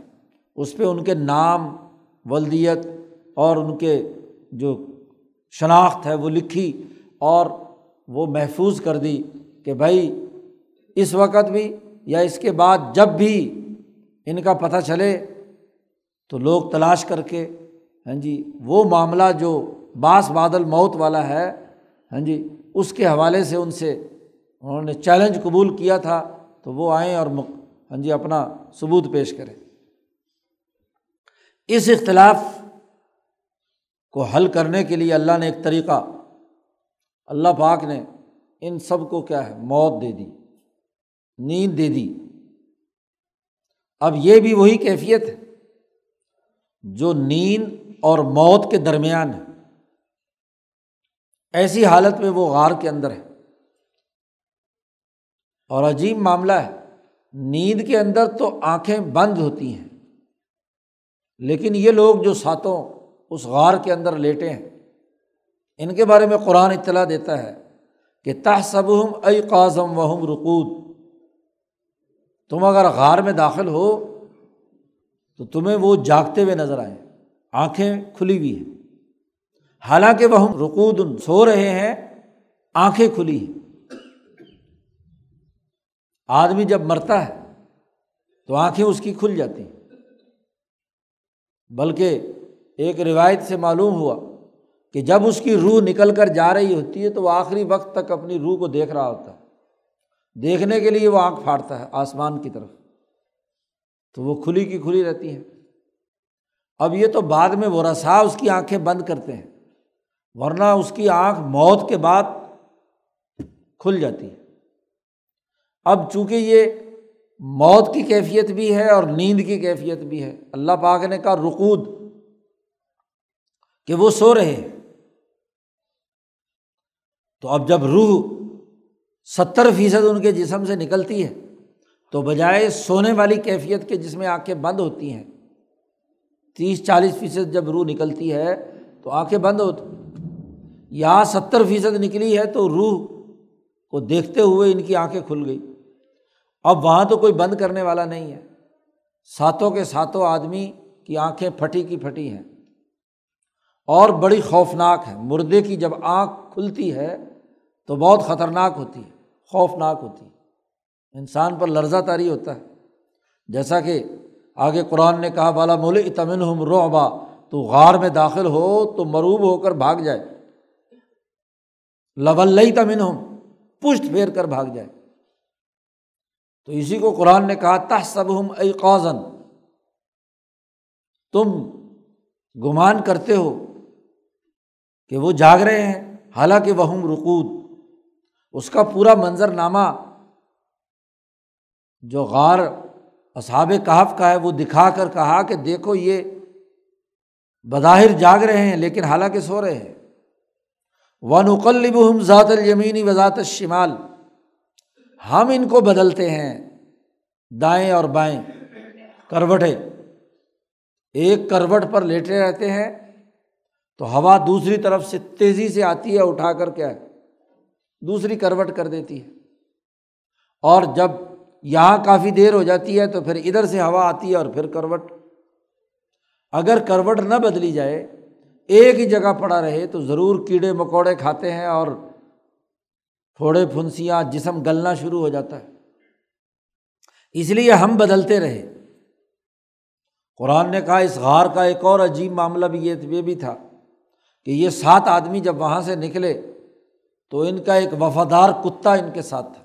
Speaker 1: اس پہ ان کے نام، ولدیت اور ان کے جو شناخت ہے، وہ لکھی اور وہ محفوظ کر دی کہ بھائی اس وقت بھی یا اس کے بعد جب بھی ان کا پتہ چلے تو لوگ تلاش کر کے ہاں جی وہ معاملہ جو باس بادل موت والا ہے ہاں جی اس کے حوالے سے ان سے انہوں نے چیلنج قبول کیا تھا تو وہ آئیں اور ہاں جی اپنا ثبوت پیش کریں۔ اس اختلاف کو حل کرنے کے لیے اللہ نے ایک طریقہ، اللہ پاک نے ان سب کو کیا ہے، موت دے دی۔ نیند دے دی۔ اب یہ بھی وہی کیفیت ہے جو نیند اور موت کے درمیان ہے۔ ایسی حالت میں وہ غار کے اندر ہے۔ اور عجیب معاملہ ہے، نیند کے اندر تو آنکھیں بند ہوتی ہیں، لیکن یہ لوگ جو ساتوں اس غار کے اندر لیٹے ہیں، ان کے بارے میں قرآن اطلاع دیتا ہے کہ تہ سب ہم ائی وہم رقود۔ تم اگر غار میں داخل ہو تو تمہیں وہ جاگتے ہوئے نظر آئیں آنکھیں کھلی ہوئی ہیں۔ حالانکہ وہ رقود سو رہے ہیں، آنکھیں کھلی ہیں۔ آدمی جب مرتا ہے تو آنکھیں اس کی کھل جاتی ہیں۔ بلکہ ایک روایت سے معلوم ہوا کہ جب اس کی روح نکل کر جا رہی ہوتی ہے تو وہ آخری وقت تک اپنی روح کو دیکھ رہا ہوتا ہے۔ دیکھنے کے لیے وہ آنکھ پھاڑتا ہے آسمان کی طرف۔ تو وہ کھلی کی کھلی رہتی ہیں۔ اب یہ تو بعد میں وہ رسا اس کی آنکھیں بند کرتے ہیں، ورنہ اس کی آنکھ موت کے بعد کھل جاتی ہے۔ اب چونکہ یہ موت کی کیفیت بھی ہے اور نیند کی کیفیت بھی ہے، اللہ پاک نے کہا، رقود، کہ وہ سو رہے ہیں۔ تو اب جب روح ستر فیصد ان کے جسم سے نکلتی ہے۔ تو بجائے سونے والی کیفیت کے جس میں آنکھیں بند ہوتی ہیں، تیس چالیس فیصد جب روح نکلتی ہے تو آنکھیں بند ہوتی یہاں ستر فیصد نکلی ہے تو روح کو دیکھتے ہوئے ان کی آنکھیں کھل گئی۔ اب وہاں تو کوئی بند کرنے والا نہیں ہے۔ ساتوں کے ساتوں آدمی کی آنکھیں پھٹی کی پھٹی ہیں۔ اور بڑی خوفناک ہے، مردے کی جب آنکھ کھلتی ہے تو بہت خطرناک ہوتی ہے، خوفناک ہوتی ہے۔ انسان پر لرزہ تاری ہوتا ہے۔ جیسا کہ آگے قرآن نے کہا بالا مول تمن ہم روبا تو غار میں داخل ہو تو مروب ہو کر بھاگ جائے۔ لول تمن ہم پشت پھیر کر بھاگ جائے۔ تو اسی کو قرآن نے کہا تہ سب ہم اے تم گمان کرتے ہو کہ وہ جاگ رہے ہیں، حالانکہ وہ ہم رقود۔ اس کا پورا منظر نامہ جو غار اصحاب کہف کا ہے وہ دکھا کر کہا کہ دیکھو یہ بظاہر جاگ رہے ہیں لیکن حالانکہ سو رہے ہیں۔ ون اقلب ہم ذات المینی وضاط شمال ہم ان کو بدلتے ہیں، دائیں اور بائیں۔ کروٹیں۔ ایک کروٹ پر لیٹے رہتے ہیں تو ہوا دوسری طرف سے تیزی سے آتی ہے، اٹھا کر کیا ہے؟ دوسری کروٹ کر دیتی ہے۔ اور جب یہاں کافی دیر ہو جاتی ہے تو پھر ادھر سے ہوا آتی ہے اور پھر کروٹ۔ اگر کروٹ نہ بدلی جائے، ایک ہی جگہ پڑا رہے تو ضرور کیڑے مکوڑے کھاتے ہیں اور پھوڑے، پھنسیاں، جسم گلنا شروع ہو جاتا ہے۔ اس لیے ہم بدلتے رہے۔ قرآن نے کہا، اس غار کا ایک اور عجیب معاملہ بھی یہ بھی تھا کہ یہ سات آدمی جب وہاں سے نکلے تو ان کا ایک وفادار کتا ان کے ساتھ تھا۔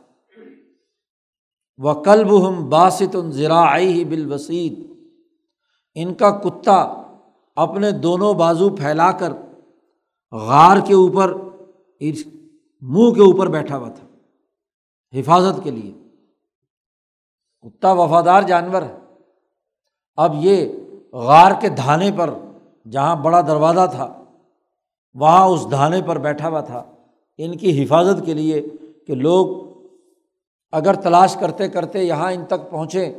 Speaker 1: وہ کلب ہم باسط ان ذراعی ہی بالوسیط ان کا کتا اپنے دونوں بازو پھیلا کر غار کے اوپر منہ کے اوپر بیٹھا ہوا تھا۔ حفاظت کے لیے۔ کتا وفادار جانور ہے۔ اب یہ غار کے دھانے پر، جہاں بڑا دروازہ تھا، وہاں اس دھانے پر بیٹھا ہوا تھا۔ ان کی حفاظت کے لیے کہ لوگ اگر تلاش کرتے کرتے یہاں ان تک پہنچے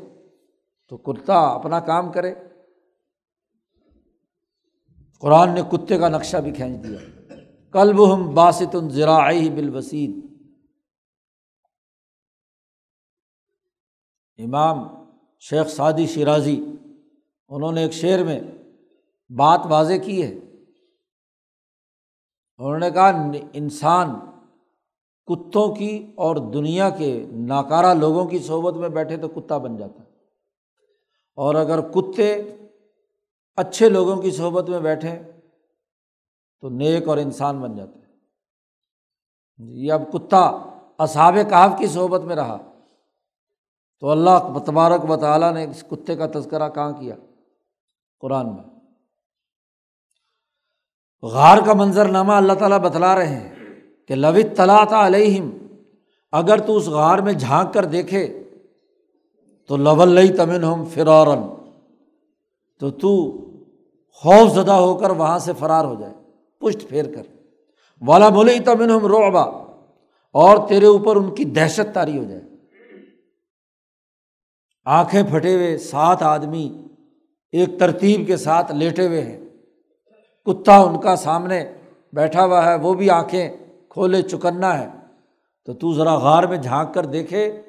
Speaker 1: تو کتا اپنا کام کرے۔ قرآن نے کتے کا نقشہ بھی کھینچ دیا۔ کلب ہم باسط ذراعی بالوسید۔ امام شیخ سعدی شیرازی، انہوں نے ایک شعر میں بات واضح کی ہے۔ انہوں نے کہا، انسان کتوں کی اور دنیا کے ناکارہ لوگوں کی صحبت میں بیٹھے تو کتا بن جاتا۔ ہے اور اگر کتے اچھے لوگوں کی صحبت میں بیٹھے تو نیک اور انسان بن جاتے۔ یہ اب کتا اصحاب کہاف کی صحبت میں رہا۔ تو اللہ تبارک و تعالیٰ نے اس کتے کا تذکرہ کہاں کیا؟ قرآن میں۔ غار کا منظر نامہ اللہ تعالیٰ بتلا رہے ہیں کہ لوت طلاع علیہم، اگر تو اس غار میں جھانک کر دیکھے، تو لول تمن ہم فرارن، تو تو خوف زدہ ہو کر وہاں سے فرار ہو جائے، پشت پھیر کر۔ والا مول تمن ہم روبا اور تیرے اوپر ان کی دہشت تاری ہو جائے۔ آنکھیں پھٹے ہوئے، سات آدمی ایک ترتیب کے ساتھ لیٹے ہوئے ہیں۔ کتا ان کا سامنے بیٹھا ہوا ہے، وہ بھی آنکھیں کھولے چکنا ہے۔ تو تو ذرا غار میں جھانک کر دیکھے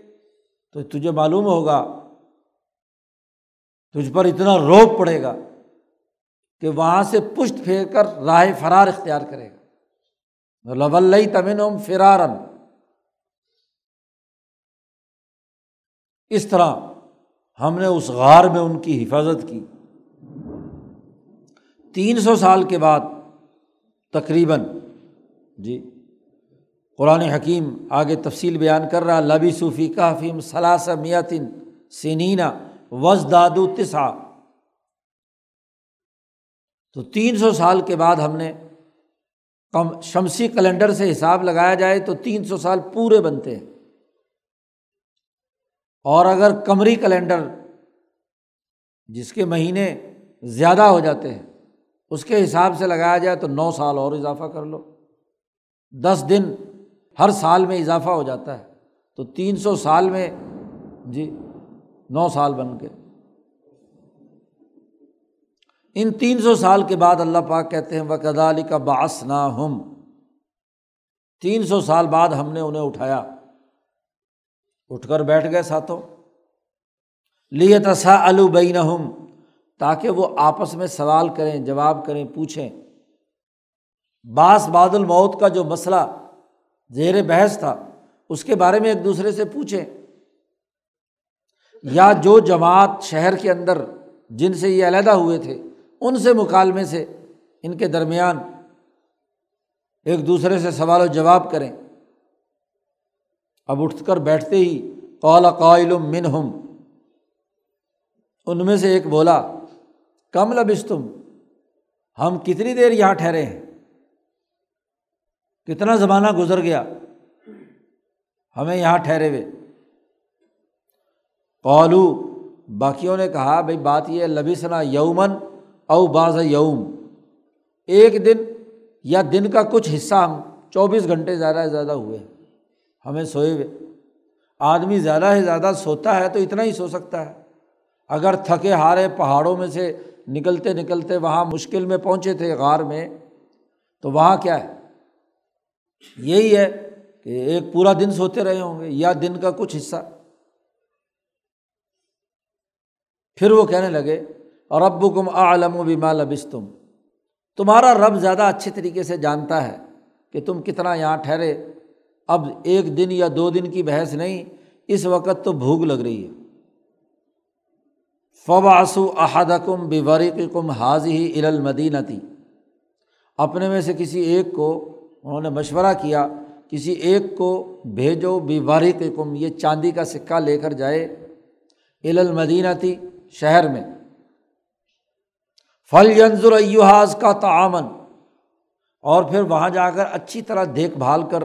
Speaker 1: تو تجھے معلوم ہوگا، تجھ پر اتنا روپ پڑے گا کہ وہاں سے پشت پھیر کر راہ فرار اختیار کرے گا۔ لول تمن فرارن اس طرح ہم نے اس غار میں ان کی حفاظت کی۔ تین سو سال کے بعد تقریباً جی قرآن حکیم آگے تفصیل بیان کر رہا، لبی صوفی کافیم ثلاث میتن سنینا وز دادو تسا تو تین سو سال کے بعد ہم نے کم شمسی کیلنڈر سے حساب لگایا جائے تو تین سو سال پورے بنتے ہیں۔ اور اگر کمری کیلنڈر جس کے مہینے زیادہ ہو جاتے ہیں اس کے حساب سے لگایا جائے تو نو سال اور اضافہ کر لو۔ دس دن ہر سال میں اضافہ ہو جاتا ہے۔ تو تین سو سال میں جی نو سال بن کے۔ ان تین سو سال کے بعد اللہ پاک کہتے ہیں وہ کدالی کا باس نہ ہم تین سو سال بعد ہم نے انہیں اٹھایا۔ اٹھ کر بیٹھ گئے ساتھوں۔ لیے تصا البین ہم تاکہ وہ آپس میں سوال کریں، جواب کریں، پوچھیں۔ باس باد الموت کا جو مسئلہ زیر بحث تھا، اس کے بارے میں ایک دوسرے سے پوچھیں۔ یا جو جماعت شہر کے اندر جن سے یہ علیحدہ ہوئے تھے، ان سے مکالمے سے، ان کے درمیان ایک دوسرے سے سوال و جواب کریں۔ اب اٹھ کر بیٹھتے ہی قال قائل من ہم ان میں سے ایک بولا کم لبس تم ہم کتنی دیر یہاں ٹھہرے ہیں؟ کتنا زمانہ گزر گیا؟ ہمیں یہاں ٹھہرے ہوئے۔ قالو، باقیوں نے کہا بھائی بات یہ لبسنا یومن او باز یوم۔ ایک دن یا دن کا کچھ حصہ ہم چوبیس گھنٹے زیادہ سے زیادہ ہوئے ہمیں سوئے ہوئے۔ آدمی زیادہ سے زیادہ سوتا ہے تو اتنا ہی سو سکتا ہے۔ اگر تھکے ہارے پہاڑوں میں سے نکلتے نکلتے وہاں مشکل میں پہنچے تھے غار میں، تو وہاں کیا ہے؟ یہی ہے کہ ایک پورا دن سوتے رہے ہوں گے یا دن کا کچھ حصہ۔ پھر وہ کہنے لگے اور اب کم عالم و بیما لبس تم تمہارا رب زیادہ اچھے طریقے سے جانتا ہے کہ تم کتنا یہاں ٹھہرے۔ اب ایک دن یا دو دن کی بحث نہیں، اس وقت تو بھوک لگ رہی ہے۔ فواسو احد کم بیورق کم حاضی ہی المدینہ تھی اپنے میں سے کسی ایک کو انہوں نے مشورہ کیا، کسی ایک کو بھیجو بیوارق کم یہ چاندی کا سکہ لے کر جائے المدینہ تھی شہر میں۔ فل ینظر ایوہاز کا تعامن اور پھر وہاں جا کر اچھی طرح دیکھ بھال کر،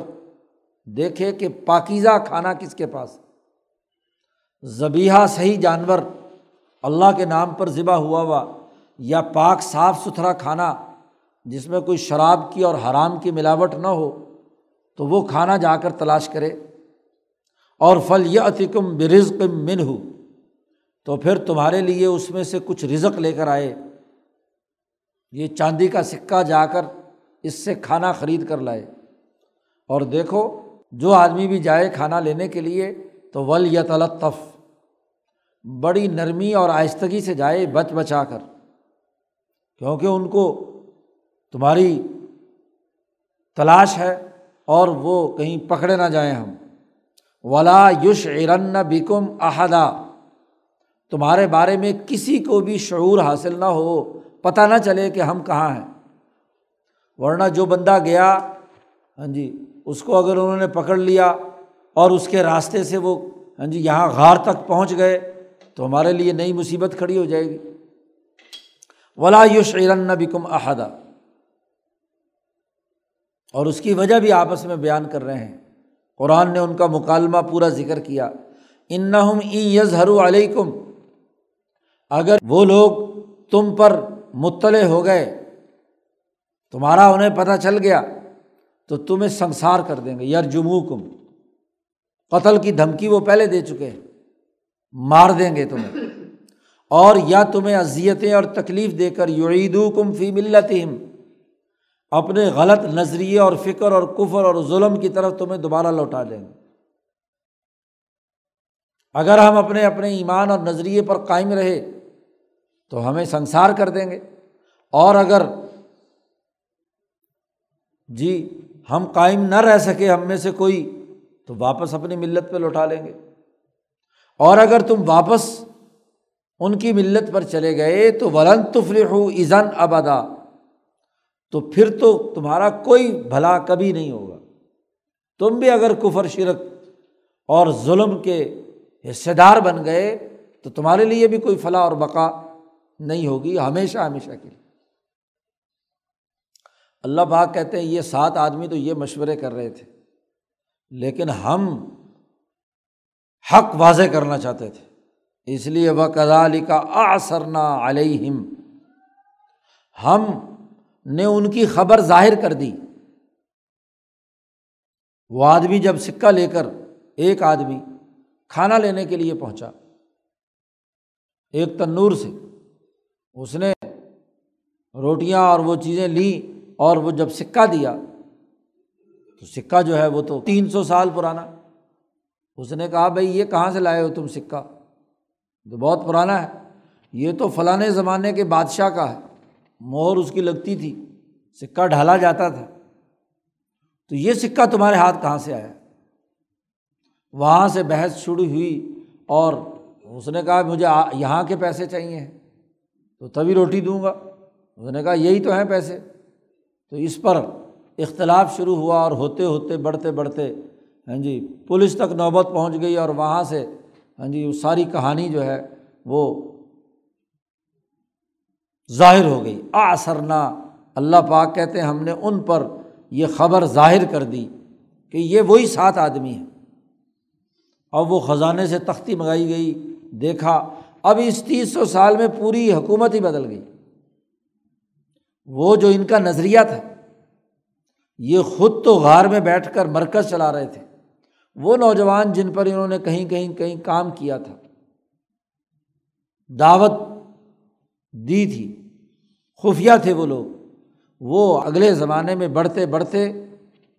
Speaker 1: دیکھے کہ پاکیزہ کھانا کس کے پاس۔ زبیحہ صحیح جانور۔ اللہ کے نام پر ذبح ہوا ہوا یا پاک صاف ستھرا کھانا جس میں کوئی شراب کی اور حرام کی ملاوٹ نہ ہو، تو وہ کھانا جا کر تلاش کرے۔ اور فل یہ عتکم برزق من ہو تو پھر تمہارے لیے اس میں سے کچھ رزق لے کر آئے۔ یہ چاندی کا سکہ جا کر اس سے کھانا خرید کر لائے۔ اور دیکھو، جو آدمی بھی جائے کھانا لینے کے لیے، تو ول یا تلطف بڑی نرمی اور آہستگی سے جائے بچ بچا کر۔ کیونکہ ان کو تمہاری تلاش ہے اور وہ کہیں پکڑے نہ جائیں ہم۔ ولا یوش ارن بکم احدا تمہارے بارے میں کسی کو بھی شعور حاصل نہ ہو، پتہ نہ چلے کہ ہم کہاں ہیں۔ ورنہ جو بندہ گیا ہاں جی اس کو اگر انہوں نے پکڑ لیا اور اس کے راستے سے وہ ہاں جی یہاں غار تک پہنچ گئے تو ہمارے لیے نئی مصیبت کھڑی ہو جائے گی۔ ولا یو شعرن بکم احدہ اور اس کی وجہ بھی آپس میں بیان کر رہے ہیں۔ قرآن نے ان کا مکالمہ پورا ذکر کیا۔ ان یظہر علیکم اگر وہ لوگ تم پر مطلع ہو گئے، تمہارا انہیں پتہ چل گیا، تو تمہیں سنسار کر دیں گے۔ یار جموں کم قتل کی دھمکی وہ پہلے دے چکے ہیں۔ مار دیں گے تمہیں۔ اور یا تمہیں اذیتیں اور تکلیف دے کر یعیدو کم فی ملت اپنے غلط نظریے اور فکر اور کفر اور ظلم کی طرف تمہیں دوبارہ لوٹا دیں گے۔ اگر ہم اپنے اپنے ایمان اور نظریے پر قائم رہے تو ہمیں سنسار کر دیں گے۔ اور اگر جی ہم قائم نہ رہ سکے ہم میں سے کوئی تو واپس اپنی ملت پہ لوٹا لیں گے۔ اور اگر تم واپس ان کی ملت پر چلے گئے تو ولن تفریح ایزن ابدا، تو پھر تو تمہارا کوئی بھلا کبھی نہیں ہوگا۔ تم بھی اگر کفر، شرک اور ظلم کے حصے دار بن گئے تو تمہارے لیے بھی کوئی فلاح اور بقا نہیں ہوگی، ہمیشہ ہمیشہ کے لیے۔ اللہ پاک کہتے ہیں، یہ سات آدمی تو یہ مشورے کر رہے تھے، لیکن ہم حق واضح کرنا چاہتے تھے۔ اس لیے وہ کزالی کا آسرنا علیہم ہم نے ان کی خبر ظاہر کر دی۔ وہ آدمی جب سکہ لے کر ایک آدمی کھانا لینے کے لیے پہنچا، ایک تنور سے، اس نے روٹیاں اور وہ چیزیں لیں اور وہ جب سکہ دیا تو سکہ جو ہے وہ تو تین سو سال پرانا۔ اس نے کہا، بھائی یہ کہاں سے لائے ہو تم سکہ؟ تو بہت پرانا ہے۔ یہ تو فلاں زمانے کے بادشاہ کا ہے۔ مہر اس کی لگتی تھی، سکہ ڈھالا جاتا تھا۔ تو یہ سکہ تمہارے ہاتھ کہاں سے آیا؟ وہاں سے بحث شروع ہوئی اور اس نے کہا، مجھے یہاں کے پیسے چاہیے تو تبھی روٹی دوں گا۔ اس نے کہا، یہی تو ہیں پیسے۔ تو اس پر اختلاف شروع ہوا اور ہوتے ہوتے بڑھتے بڑھتے ہاں جی پولیس تک نوبت پہنچ گئی اور وہاں سے ہاں جی وہ ساری کہانی جو ہے وہ ظاہر ہو گئی۔ آسرنا اللہ پاک کہتے ہیں ہم نے ان پر یہ خبر ظاہر کر دی کہ یہ وہی سات آدمی ہیں۔ اور وہ خزانے سے تختی منگائی گئی، دیکھا، اب اس تیس سو سال میں پوری حکومت ہی بدل گئی۔ وہ جو ان کا نظریہ تھا، یہ خود تو غار میں بیٹھ کر مرکز چلا رہے تھے۔ وہ نوجوان جن پر انہوں نے کہیں کہیں کہیں کام کیا تھا۔ دعوت دی تھی۔ خفیہ تھے وہ لوگ۔ وہ اگلے زمانے میں بڑھتے بڑھتے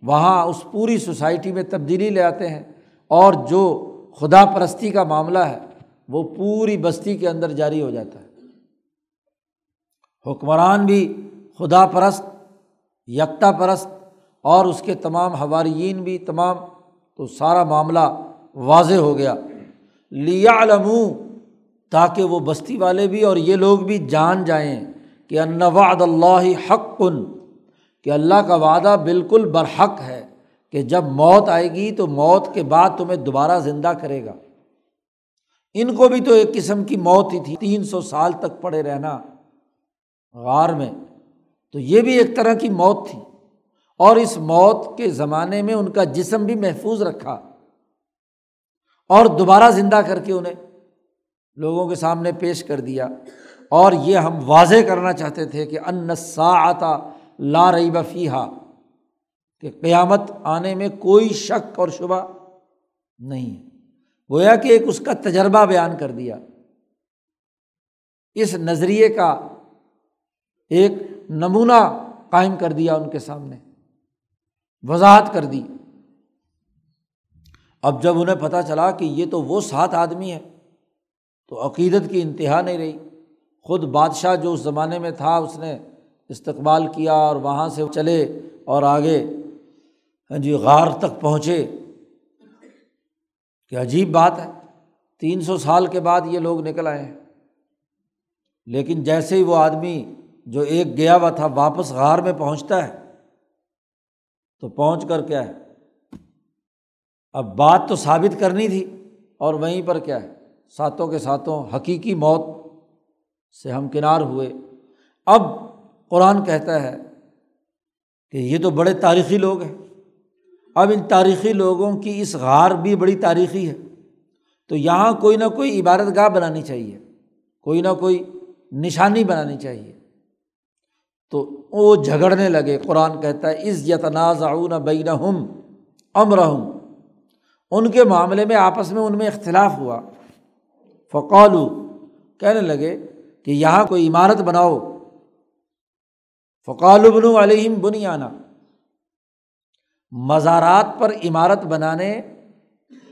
Speaker 1: وہاں اس پوری سوسائٹی میں تبدیلی لے آتے ہیں اور جو خدا پرستی کا معاملہ ہے، وہ پوری بستی کے اندر جاری ہو جاتا ہے۔ حکمران بھی خدا پرست، یکتا پرست اور اس کے تمام ہوارئین بھی، تمام تو سارا معاملہ واضح ہو گیا۔ لیا علم تاکہ وہ بستی والے بھی اور یہ لوگ بھی جان جائیں کہ انواد اللہ حق کن کہ اللہ کا وعدہ بالکل برحق ہے کہ جب موت آئے گی تو موت کے بعد تمہیں دوبارہ زندہ کرے گا۔ ان کو بھی تو ایک قسم کی موت ہی تھی، تین سو سال تک پڑے رہنا غار میں۔ تو یہ بھی ایک طرح کی موت تھی۔ اور اس موت کے زمانے میں ان کا جسم بھی محفوظ رکھا اور دوبارہ زندہ کر کے انہیں لوگوں کے سامنے پیش کر دیا۔ اور یہ ہم واضح کرنا چاہتے تھے کہ ان سا آتا لا رئی بفی کہ قیامت آنے میں کوئی شک اور شبہ نہیں ہے۔ گویا کہ ایک اس کا تجربہ بیان کر دیا۔ اس نظریے کا ایک نمونہ قائم کر دیا ان کے سامنے۔ وضاحت کر دی۔ اب جب انہیں پتہ چلا کہ یہ تو وہ سات آدمی ہے تو عقیدت کی انتہا نہیں رہی۔ خود بادشاہ جو اس زمانے میں تھا، اس نے استقبال کیا اور وہاں سے چلے اور آگے ہاں جی غار تک پہنچے۔ کہ عجیب بات ہے، تین سو سال کے بعد یہ لوگ نکل آئے ہیں۔ لیکن جیسے ہی وہ آدمی جو ایک گیا ہوا تھا، واپس غار میں پہنچتا ہے تو پہنچ کر کیا ہے؟ اب بات تو ثابت کرنی تھی، اور وہیں پر کیا ہے؟ ساتوں کے ساتوں حقیقی موت سے ہم کنار ہوئے۔ اب قرآن کہتا ہے کہ یہ تو بڑے تاریخی لوگ ہیں۔ اب ان تاریخی لوگوں کی اس غار بھی بڑی تاریخی ہے۔ تو یہاں کوئی نہ کوئی عبادت گاہ بنانی چاہیے، کوئی نہ کوئی نشانی بنانی چاہیے۔ تو وہ جھگڑنے لگے۔ قرآن کہتا ہے اس یتناز بین ہم امر ہوں ان کے معاملے میں آپس میں ان میں اختلاف ہوا۔ فقالو کہنے لگے کہ یہاں کوئی عمارت بناؤ۔ فقال ابن علیہم بنیانہ مزارات پر عمارت بنانے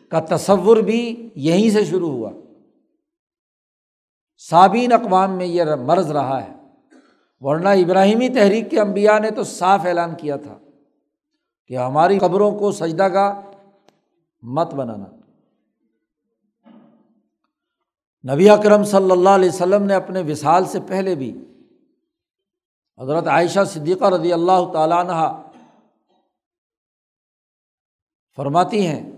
Speaker 1: کا تصور بھی یہیں سے شروع ہوا۔ سابین اقوام میں یہ مرض رہا ہے۔ ورنہ ابراہیمی تحریک کے انبیاء نے تو صاف اعلان کیا تھا کہ ہماری قبروں کو سجدہ کا مت بنانا۔ نبی اکرم صلی اللہ علیہ وسلم نے اپنے وصال سے پہلے بھی حضرت عائشہ صدیقہ رضی اللہ تعالیٰ عنہ فرماتی ہیں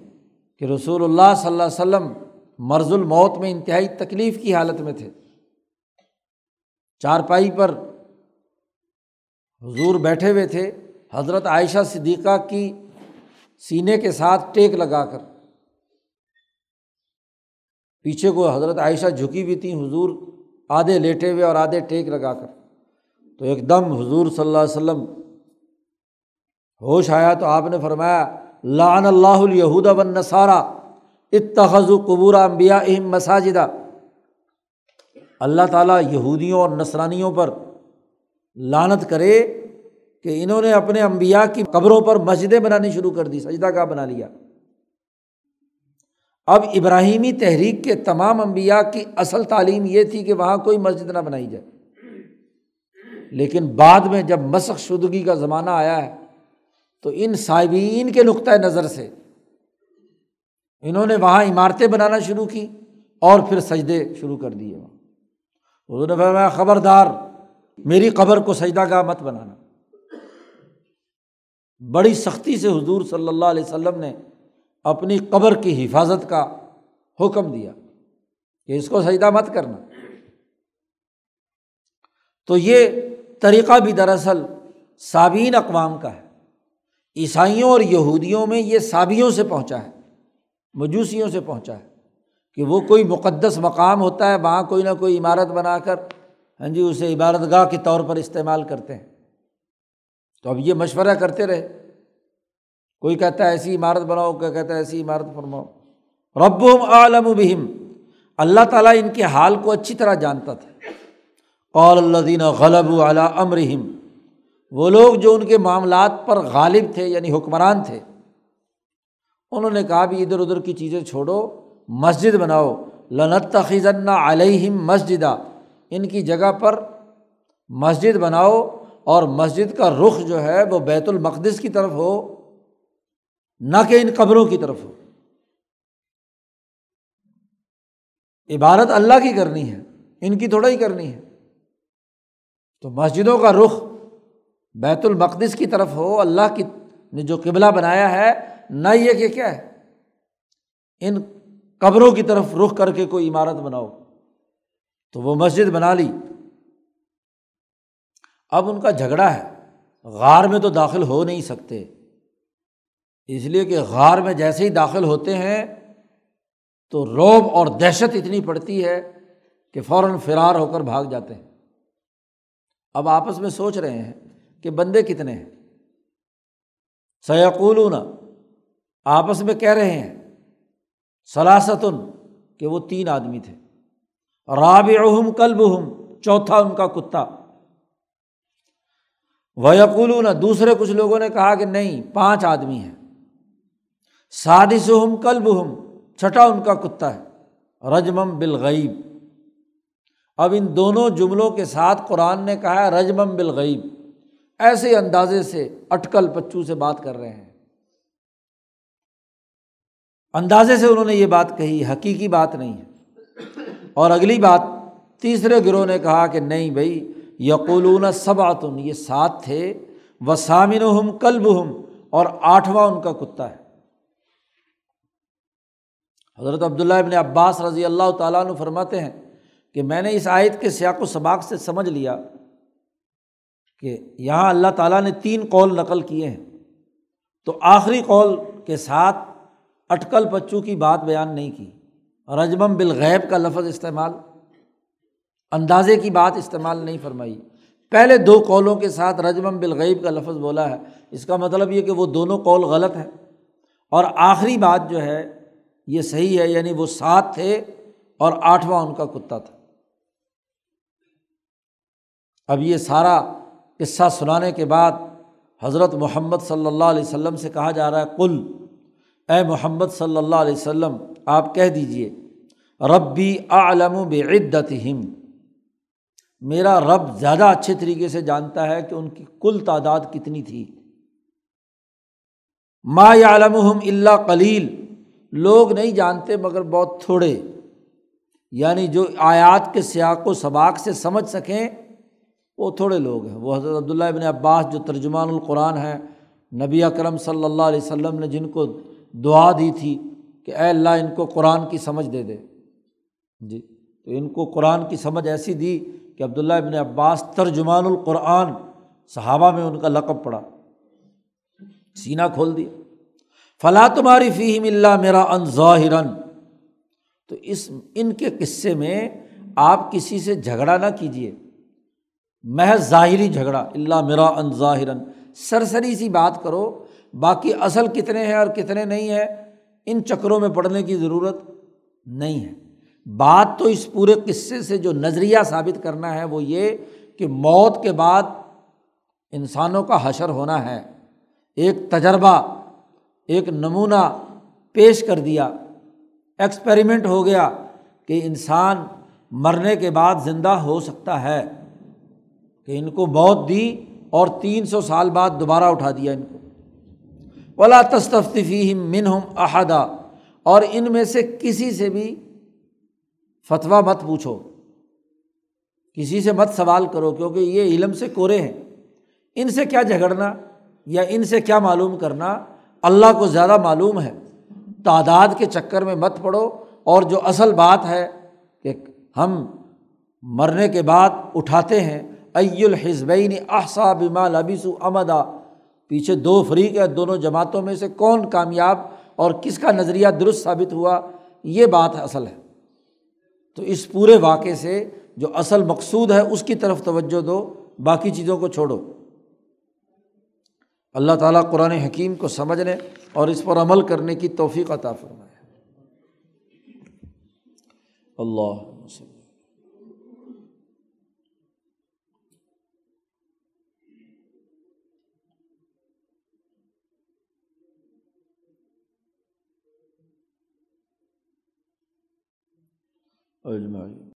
Speaker 1: کہ رسول اللہ صلی اللہ علیہ وسلم مرض الموت میں انتہائی تکلیف کی حالت میں تھے۔ چارپائی پر حضور بیٹھے ہوئے تھے۔ حضرت عائشہ صدیقہ کی سینے کے ساتھ ٹیک لگا کر۔ پیچھے کو حضرت عائشہ جھکی ہوئی تھیں۔ حضور آدھے لیٹے ہوئے اور آدھے ٹیک لگا کر۔ تو ایک دم حضور صلی اللہ علیہ وسلم ہوش آیا۔ تو آپ نے فرمایا، لعن اللہ الہود بن نصارہ اتخذ قبور امبیا اہم مساجدہ اللہ تعالیٰ یہودیوں اور نسرانیوں پر لانت کرے کہ انہوں نے اپنے امبیا کی قبروں پر مسجدیں بنانی شروع کر دی، سجدہ کا بنا لیا۔ اب ابراہیمی تحریک کے تمام امبیا کی اصل تعلیم یہ تھی کہ وہاں کوئی مسجد نہ بنائی جائے۔ لیکن بعد میں جب مسق شدگی کا زمانہ آیا ہے، تو ان صابئین کے نقطۂ نظر سے انہوں نے وہاں عمارتیں بنانا شروع کی اور پھر سجدے شروع کر دیے۔ وہاں نے فرمایا، خبردار میری قبر کو سجدہ گاہ مت بنانا۔ بڑی سختی سے حضور صلی اللہ علیہ وسلم نے اپنی قبر کی حفاظت کا حکم دیا کہ اس کو سجدہ مت کرنا۔ تو یہ طریقہ بھی دراصل سابین اقوام کا ہے۔ عیسائیوں اور یہودیوں میں یہ سابیوں سے پہنچا ہے، مجوسیوں سے پہنچا ہے کہ وہ کوئی مقدس مقام ہوتا ہے، وہاں کوئی نہ کوئی عمارت بنا کر ہاں جی اسے عبارت گاہ کے طور پر استعمال کرتے ہیں۔ تو اب یہ مشورہ کرتے رہے۔ کوئی کہتا ہے ایسی عمارت بناؤ کیا کہتا ہے ایسی عمارت فرماؤ۔ رب عالم بہم۔ اللہ تعالیٰ ان کے حال کو اچھی طرح جانتا تھا۔ قول اللہ دین غلب علیٰ امرحم وہ لوگ جو ان کے معاملات پر غالب تھے یعنی حکمران تھے۔ انہوں نے کہا بھی ادھر ادھر کی چیزیں چھوڑو، مسجد بناؤ۔ لنت تخیزن علیہم مسجدہ ان کی جگہ پر مسجد بناؤ اور مسجد کا رخ جو ہے وہ بیت المقدس کی طرف ہو، نہ کہ ان قبروں کی طرف ہو۔ عبادت اللہ کی کرنی ہے، ان کی تھوڑا ہی کرنی ہے۔ تو مسجدوں کا رخ بیت المقدس کی طرف ہو، اللہ کی نے جو قبلہ بنایا ہے، نہ یہ کہ کیا ہے، ان قبروں کی طرف رخ کر کے کوئی عمارت بناؤ۔ تو وہ مسجد بنا لی۔ اب ان کا جھگڑا ہے۔ غار میں تو داخل ہو نہیں سکتے۔ اس لیے کہ غار میں جیسے ہی داخل ہوتے ہیں تو روب اور دہشت اتنی پڑتی ہے کہ فوراً فرار ہو کر بھاگ جاتے ہیں۔ اب آپس میں سوچ رہے ہیں کہ بندے کتنے ہیں۔ سیقولون، آپس میں کہہ رہے ہیں سلاستن کہ وہ تین آدمی تھے۔ راب کلب ہم چوتھا ان کا کتا۔ ویقولون، دوسرے کچھ لوگوں نے کہا کہ نہیں، پانچ آدمی ہیں۔ سادس ہم کلب ہم چھٹا ان کا کتا ہے۔ رجمم بالغیب۔ اب ان دونوں جملوں کے ساتھ قرآن نے کہا ہے، رجمم بالغیب۔ ایسے اندازے سے اٹکل پچو سے بات کر رہے ہیں۔ اندازے سے انہوں نے یہ بات کہی، حقیقی بات نہیں ہے۔ اور اگلی بات، تیسرے گروہ نے کہا کہ نہیں بھائی، یقولون سب یہ سات تھے و سامن ہم کلب ہم اور آٹھواں ان کا کتا ہے۔ حضرت عبداللہ ابن عباس رضی اللہ تعالیٰ عنہ فرماتے ہیں کہ میں نے اس آیت کے سیاق و سباق سے سمجھ لیا کہ یہاں اللہ تعالیٰ نے تین قول نقل کیے ہیں۔ تو آخری قول کے ساتھ اٹکل پچو کی بات بیان نہیں کی۔ رجمم بالغیب کا لفظ استعمال، اندازے کی بات استعمال نہیں فرمائی۔ پہلے دو قولوں کے ساتھ رجمم بالغیب کا لفظ بولا ہے۔ اس کا مطلب یہ کہ وہ دونوں قول غلط ہے اور آخری بات جو ہے، یہ صحیح ہے یعنی وہ سات تھے اور آٹھواں ان کا کتا تھا۔ اب یہ سارا قصہ سنانے کے بعد حضرت محمد صلی اللہ علیہ وسلم سے کہا جا رہا ہے کل اے محمد صلی اللہ علیہ وسلم آپ کہہ دیجیے ربی عالم بعدت ہم میرا رب زیادہ اچھے طریقے سے جانتا ہے کہ ان کی کل تعداد کتنی تھی۔ ما عالم اللہ کلیل لوگ نہیں جانتے مگر بہت تھوڑے۔ یعنی جو آیات کے سیاق و سباق سے سمجھ سکیں، وہ تھوڑے لوگ ہیں۔ وہ حضرت عبداللہ ابن عباس جو ترجمان القرآن ہیں، نبی اکرم صلی اللہ علیہ وسلم نے جن کو دعا دی تھی کہ اے اللہ ان کو قرآن کی سمجھ دے دے۔ جی تو ان کو قرآن کی سمجھ ایسی دی کہ عبداللہ ابن عباس ترجمان القرآن صحابہ میں ان کا لقب پڑا۔ سینہ کھول دیا۔ فلاں تمہاری فیم اللہ میرا ان ظاہرن تو اس، ان کے قصے میں آپ کسی سے جھگڑا نہ کیجیے محض ظاہری جھگڑا۔ اللہ میرا ان ظاہرن سرسری سی بات کرو، باقی اصل کتنے ہیں اور کتنے نہیں ہیں ان چکروں میں پڑھنے کی ضرورت نہیں ہے۔ بات تو اس پورے قصے سے جو نظریہ ثابت کرنا ہے وہ یہ کہ موت کے بعد انسانوں کا حشر ہونا ہے۔ ایک تجربہ، ایک نمونہ پیش کر دیا۔ ایکسپیریمنٹ ہو گیا کہ انسان مرنے کے بعد زندہ ہو سکتا ہے۔ کہ ان کو موت دی اور تین سو سال بعد دوبارہ اٹھا دیا ان کو۔ ولا تصطفی من ہم احدہ اور ان میں سے کسی سے بھی فتویٰ مت پوچھو۔ کسی سے مت سوال کرو کیونکہ یہ علم سے کورے ہیں۔ ان سے کیا جھگڑنا یا ان سے کیا معلوم کرنا اللہ کو زیادہ معلوم ہے۔ تعداد کے چکر میں مت پڑو اور جو اصل بات ہے کہ ہم مرنے کے بعد اٹھاتے ہیں ای الحزبین احسا بما لبیس امدا پیچھے دو فریق ہے دونوں جماعتوں میں سے کون کامیاب اور کس کا نظریہ درست ثابت ہوا، یہ بات اصل ہے۔ تو اس پورے واقعے سے جو اصل مقصود ہے، اس کی طرف توجہ دو، باقی چیزوں کو چھوڑو۔ اللہ تعالیٰ قرآن حکیم کو سمجھنے اور اس پر عمل کرنے کی توفیق عطا فرمائے۔ اللہ اجمعین